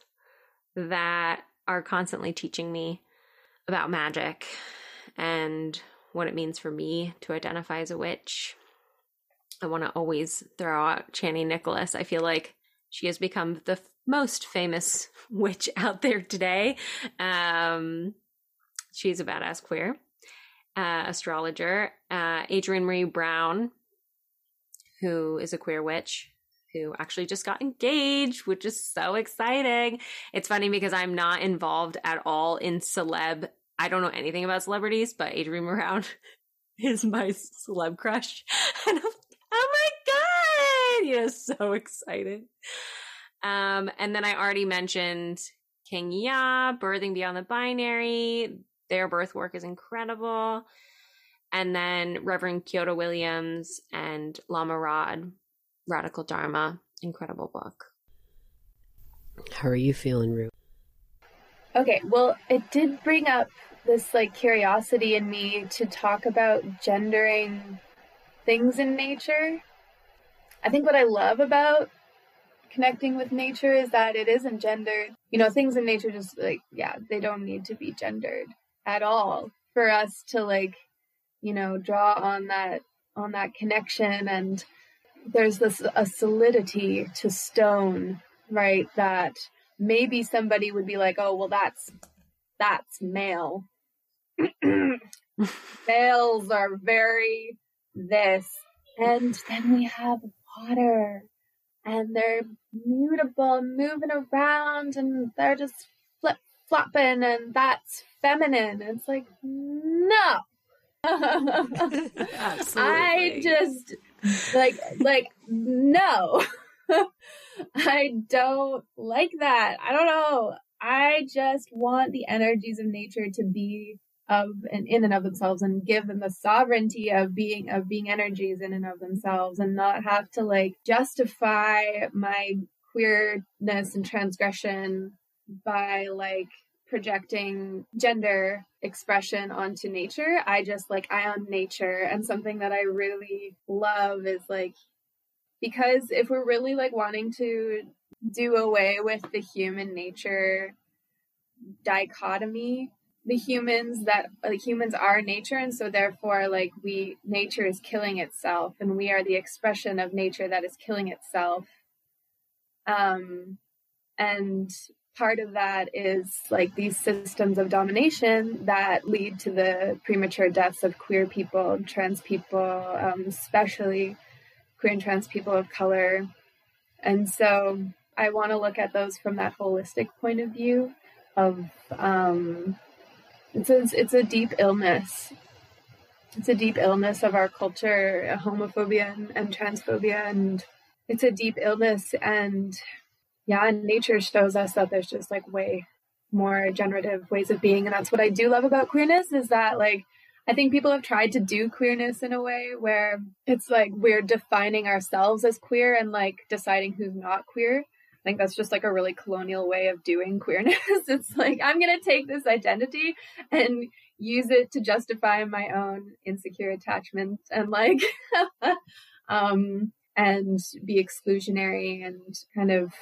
that are constantly teaching me about magic and what it means for me to identify as a witch. I want to always throw out Chani Nicholas. I feel like she has become the most famous witch out there today. Um, she's a badass queer uh, astrologer. Uh, Adrienne Maree Brown, who is a queer witch, who actually just got engaged, which is so exciting. It's funny because I'm not involved at all in celeb. I don't know anything about celebrities, but Adrienne Brown is my celeb crush. And I'm, oh my God! You're so excited. Um, and then I already mentioned King Yaa, Birthing Beyond the Binary. Their birth work is incredible. And then Reverend Kyodo Williams and Lama Rod, Radical Dharma. Incredible book. How are you feeling, Rue? Okay, well, it did bring up this like curiosity in me to talk about gendering things in nature. I think what I love about connecting with nature is that it isn't gendered. You know, things in nature just like, yeah, they don't need to be gendered at all for us to like, you know, draw on that on that connection and there's this a solidity to stone, right? That maybe somebody would be like, "Oh, well that's that's male." males are very this. And then we have water and they're mutable and moving around and they're just flip flopping and that's feminine. It's like, no. I just like like no. I don't like that. I don't know. I just want the energies of nature to be of and in and of themselves and give them the sovereignty of being of being energies in and of themselves and not have to like justify my queerness and transgression by like projecting gender expression onto nature. I just like I am nature and something that I really love is like because if we're really like wanting to do away with the human nature dichotomy the humans that like humans are nature and so therefore like we nature is killing itself and we are the expression of nature that is killing itself. Um and part of that is like these systems of domination that lead to the premature deaths of queer people trans people um, especially queer and trans people of color. And so i want to look at those from that holistic point of view of um, it's a, it's a deep illness. It's a deep illness of our culture, homophobia and, and transphobia, and it's a deep illness. And yeah, nature shows us that there's just like way more generative ways of being, and that's what I do love about queerness is that like I think people have tried to do queerness in a way where it's like we're defining ourselves as queer and like deciding who's not queer. I think that's just like a really colonial way of doing queerness. it's like, I'm going to take this identity and use it to justify my own insecure attachment and like, um, and be exclusionary and kind of,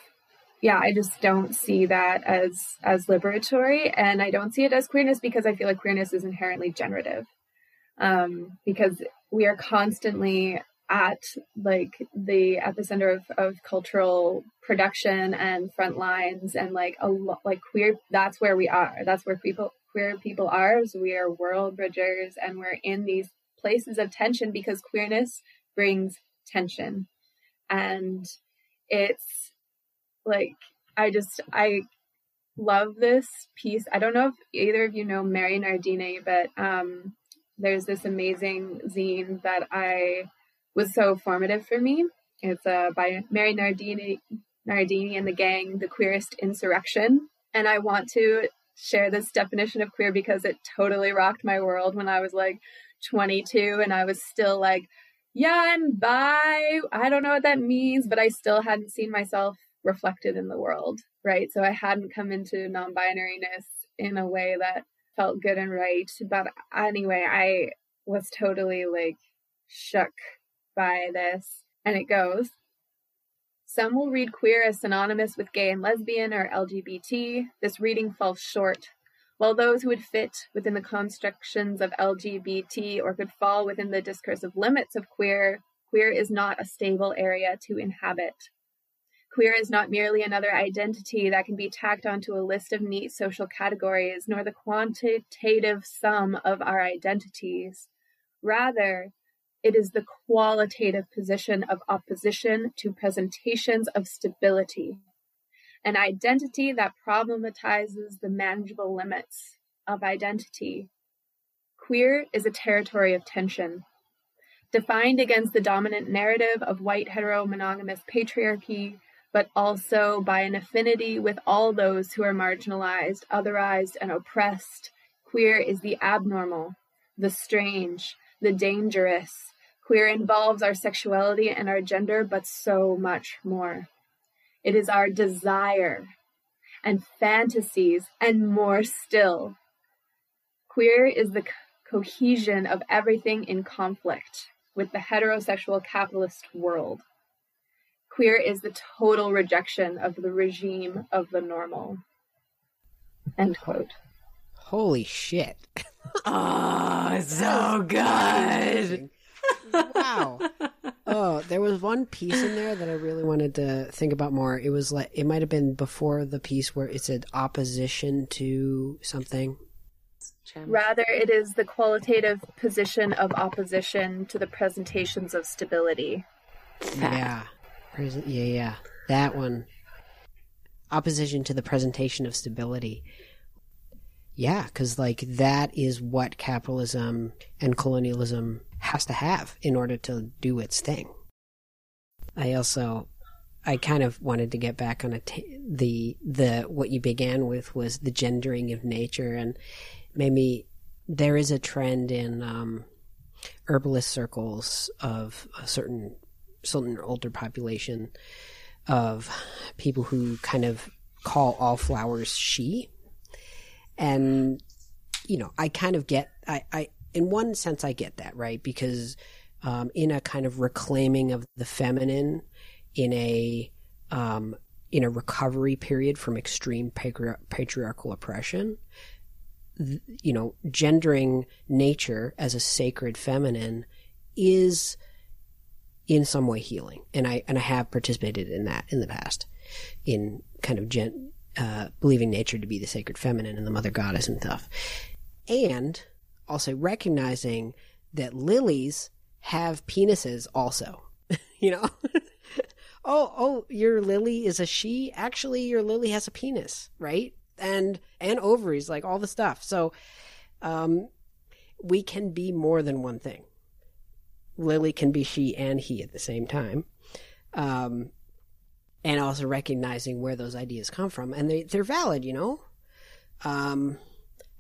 yeah, I just don't see that as, as liberatory. And I don't see it as queerness because I feel like queerness is inherently generative. Um, because we are constantly at like the epicenter of, of cultural production and front lines and like a lot like queer that's where we are. That's where people queer people are. So we are world bridgers and we're in these places of tension because queerness brings tension. And it's like i just i love this piece. I don't know if either of you know mary nardini but um there's this amazing zine that i was so formative for me. It's uh, by Mary Nardini, Nardini and the gang, The Queerest Insurrection. And I want to share this definition of queer because it totally rocked my world when I was like 22 and I was still like, yeah, I'm bi. I don't know what that means, but I still hadn't seen myself reflected in the world, right? So I hadn't come into non binariness in a way that felt good and right. But anyway, I was totally like shook by this, and it goes Some will read queer as synonymous with gay and lesbian or LGBT. This reading falls short. While those who would fit within the constructions of LGBT or could fall within the discursive limits of queer, queer is not a stable area to inhabit. Queer is not merely another identity that can be tacked onto a list of neat social categories, nor the quantitative sum of our identities. Rather, it is the qualitative position of opposition to presentations of stability, an identity that problematizes the manageable limits of identity. Queer is a territory of tension, defined against the dominant narrative of white heteromonogamous patriarchy, but also by an affinity with all those who are marginalized, otherized, and oppressed. Queer is the abnormal, the strange, the dangerous. Queer involves our sexuality and our gender, but so much more. It is our desire and fantasies and more still. Queer is the cohesion of everything in conflict with the heterosexual capitalist world. Queer is the total rejection of the regime of the normal. End quote. Holy shit. Oh, so good. Wow. Oh, there was one piece in there that I really wanted to think about more. It was like it might have been before the piece where it said opposition to something. Rather, it is the qualitative position of opposition to the presentations of stability. Yeah. Yeah, yeah. That one. Opposition to the presentation of stability. Yeah, because, like, that is what capitalism and colonialism has to have in order to do its thing. I also, I kind of wanted to get back on a t- the the what you began with was the gendering of nature, and maybe there is a trend in um, herbalist circles of a certain certain older population of people who kind of call all flowers she, and you know, I kind of get I I in one sense I get that right? Because um, in a kind of reclaiming of the feminine in a um, in a recovery period from extreme patri- patriarchal oppression you know gendering nature as a sacred feminine is in some way healing. And i and i have participated in that in the past in kind of gen, uh, believing nature to be the sacred feminine and the mother goddess and stuff and also recognizing that lilies have penises also. you know? oh, oh, your lily is a she. Actually, your lily has a penis, right? And and ovaries, like all the stuff. So, um, we can be more than one thing. Lily can be she and he at the same time. Um, and also recognizing where those ideas come from, and they they're valid, you know. Um,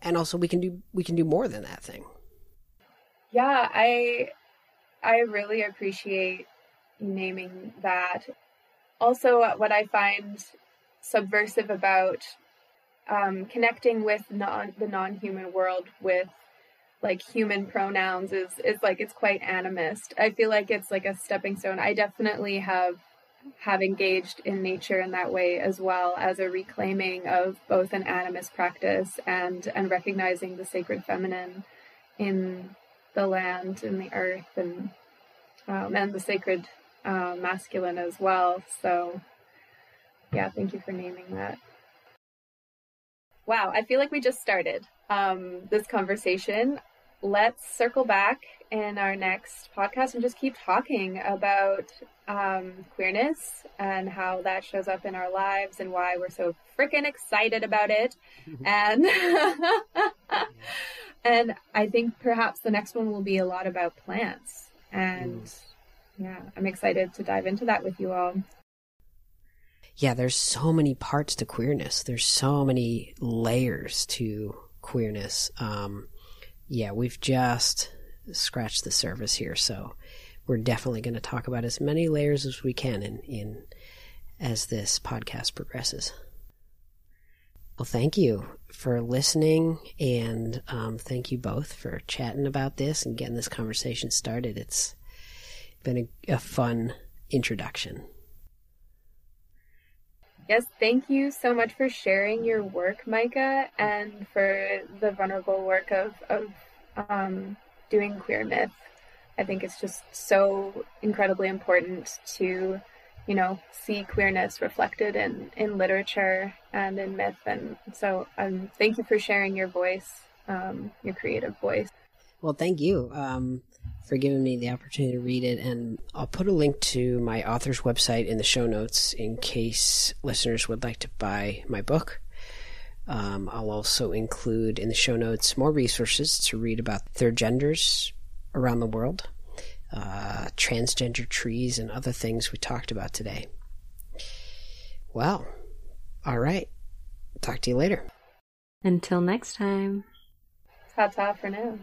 and also we can do we can do more than that thing. Yeah, I I really appreciate naming that. Also, what I find subversive about um, connecting with non, the non-human world with like human pronouns is is like it's quite animist. I feel like it's like a stepping stone. I definitely have have engaged in nature in that way as well as a reclaiming of both an animist practice and and recognizing the sacred feminine in the land and the earth and um, and the sacred uh, masculine as well. So, yeah, thank you for naming that. Wow, I feel like we just started um, this conversation. Let's circle back in our next podcast and just keep talking about um, queerness and how that shows up in our lives and why we're so freaking excited about it. and and I think perhaps the next one will be a lot about plants. And mm. yeah, I'm excited to dive into that with you all. Yeah, there's so many parts to queerness. There's so many layers to queerness. Um, yeah, we've just scratched the surface here, so we're definitely going to talk about as many layers as we can in, in as this podcast progresses. Well, thank you for listening, and um, thank you both for chatting about this and getting this conversation started. It's been a, a fun introduction. Yes, thank you so much for sharing your work, Mica, and for the vulnerable work of, of um, doing queer myth. I think it's just so incredibly important to you know, see queerness reflected in, in literature and in myth. And so um, thank you for sharing your voice, um, your creative voice. Well, thank you um, for giving me the opportunity to read it. And I'll put a link to my author's website in the show notes in case listeners would like to buy my book. Um, I'll also include in the show notes more resources to read about third genders around the world uh, transgender trees, and other things we talked about today. Well, all right. Talk to you later. Until next time. Ta ta for now.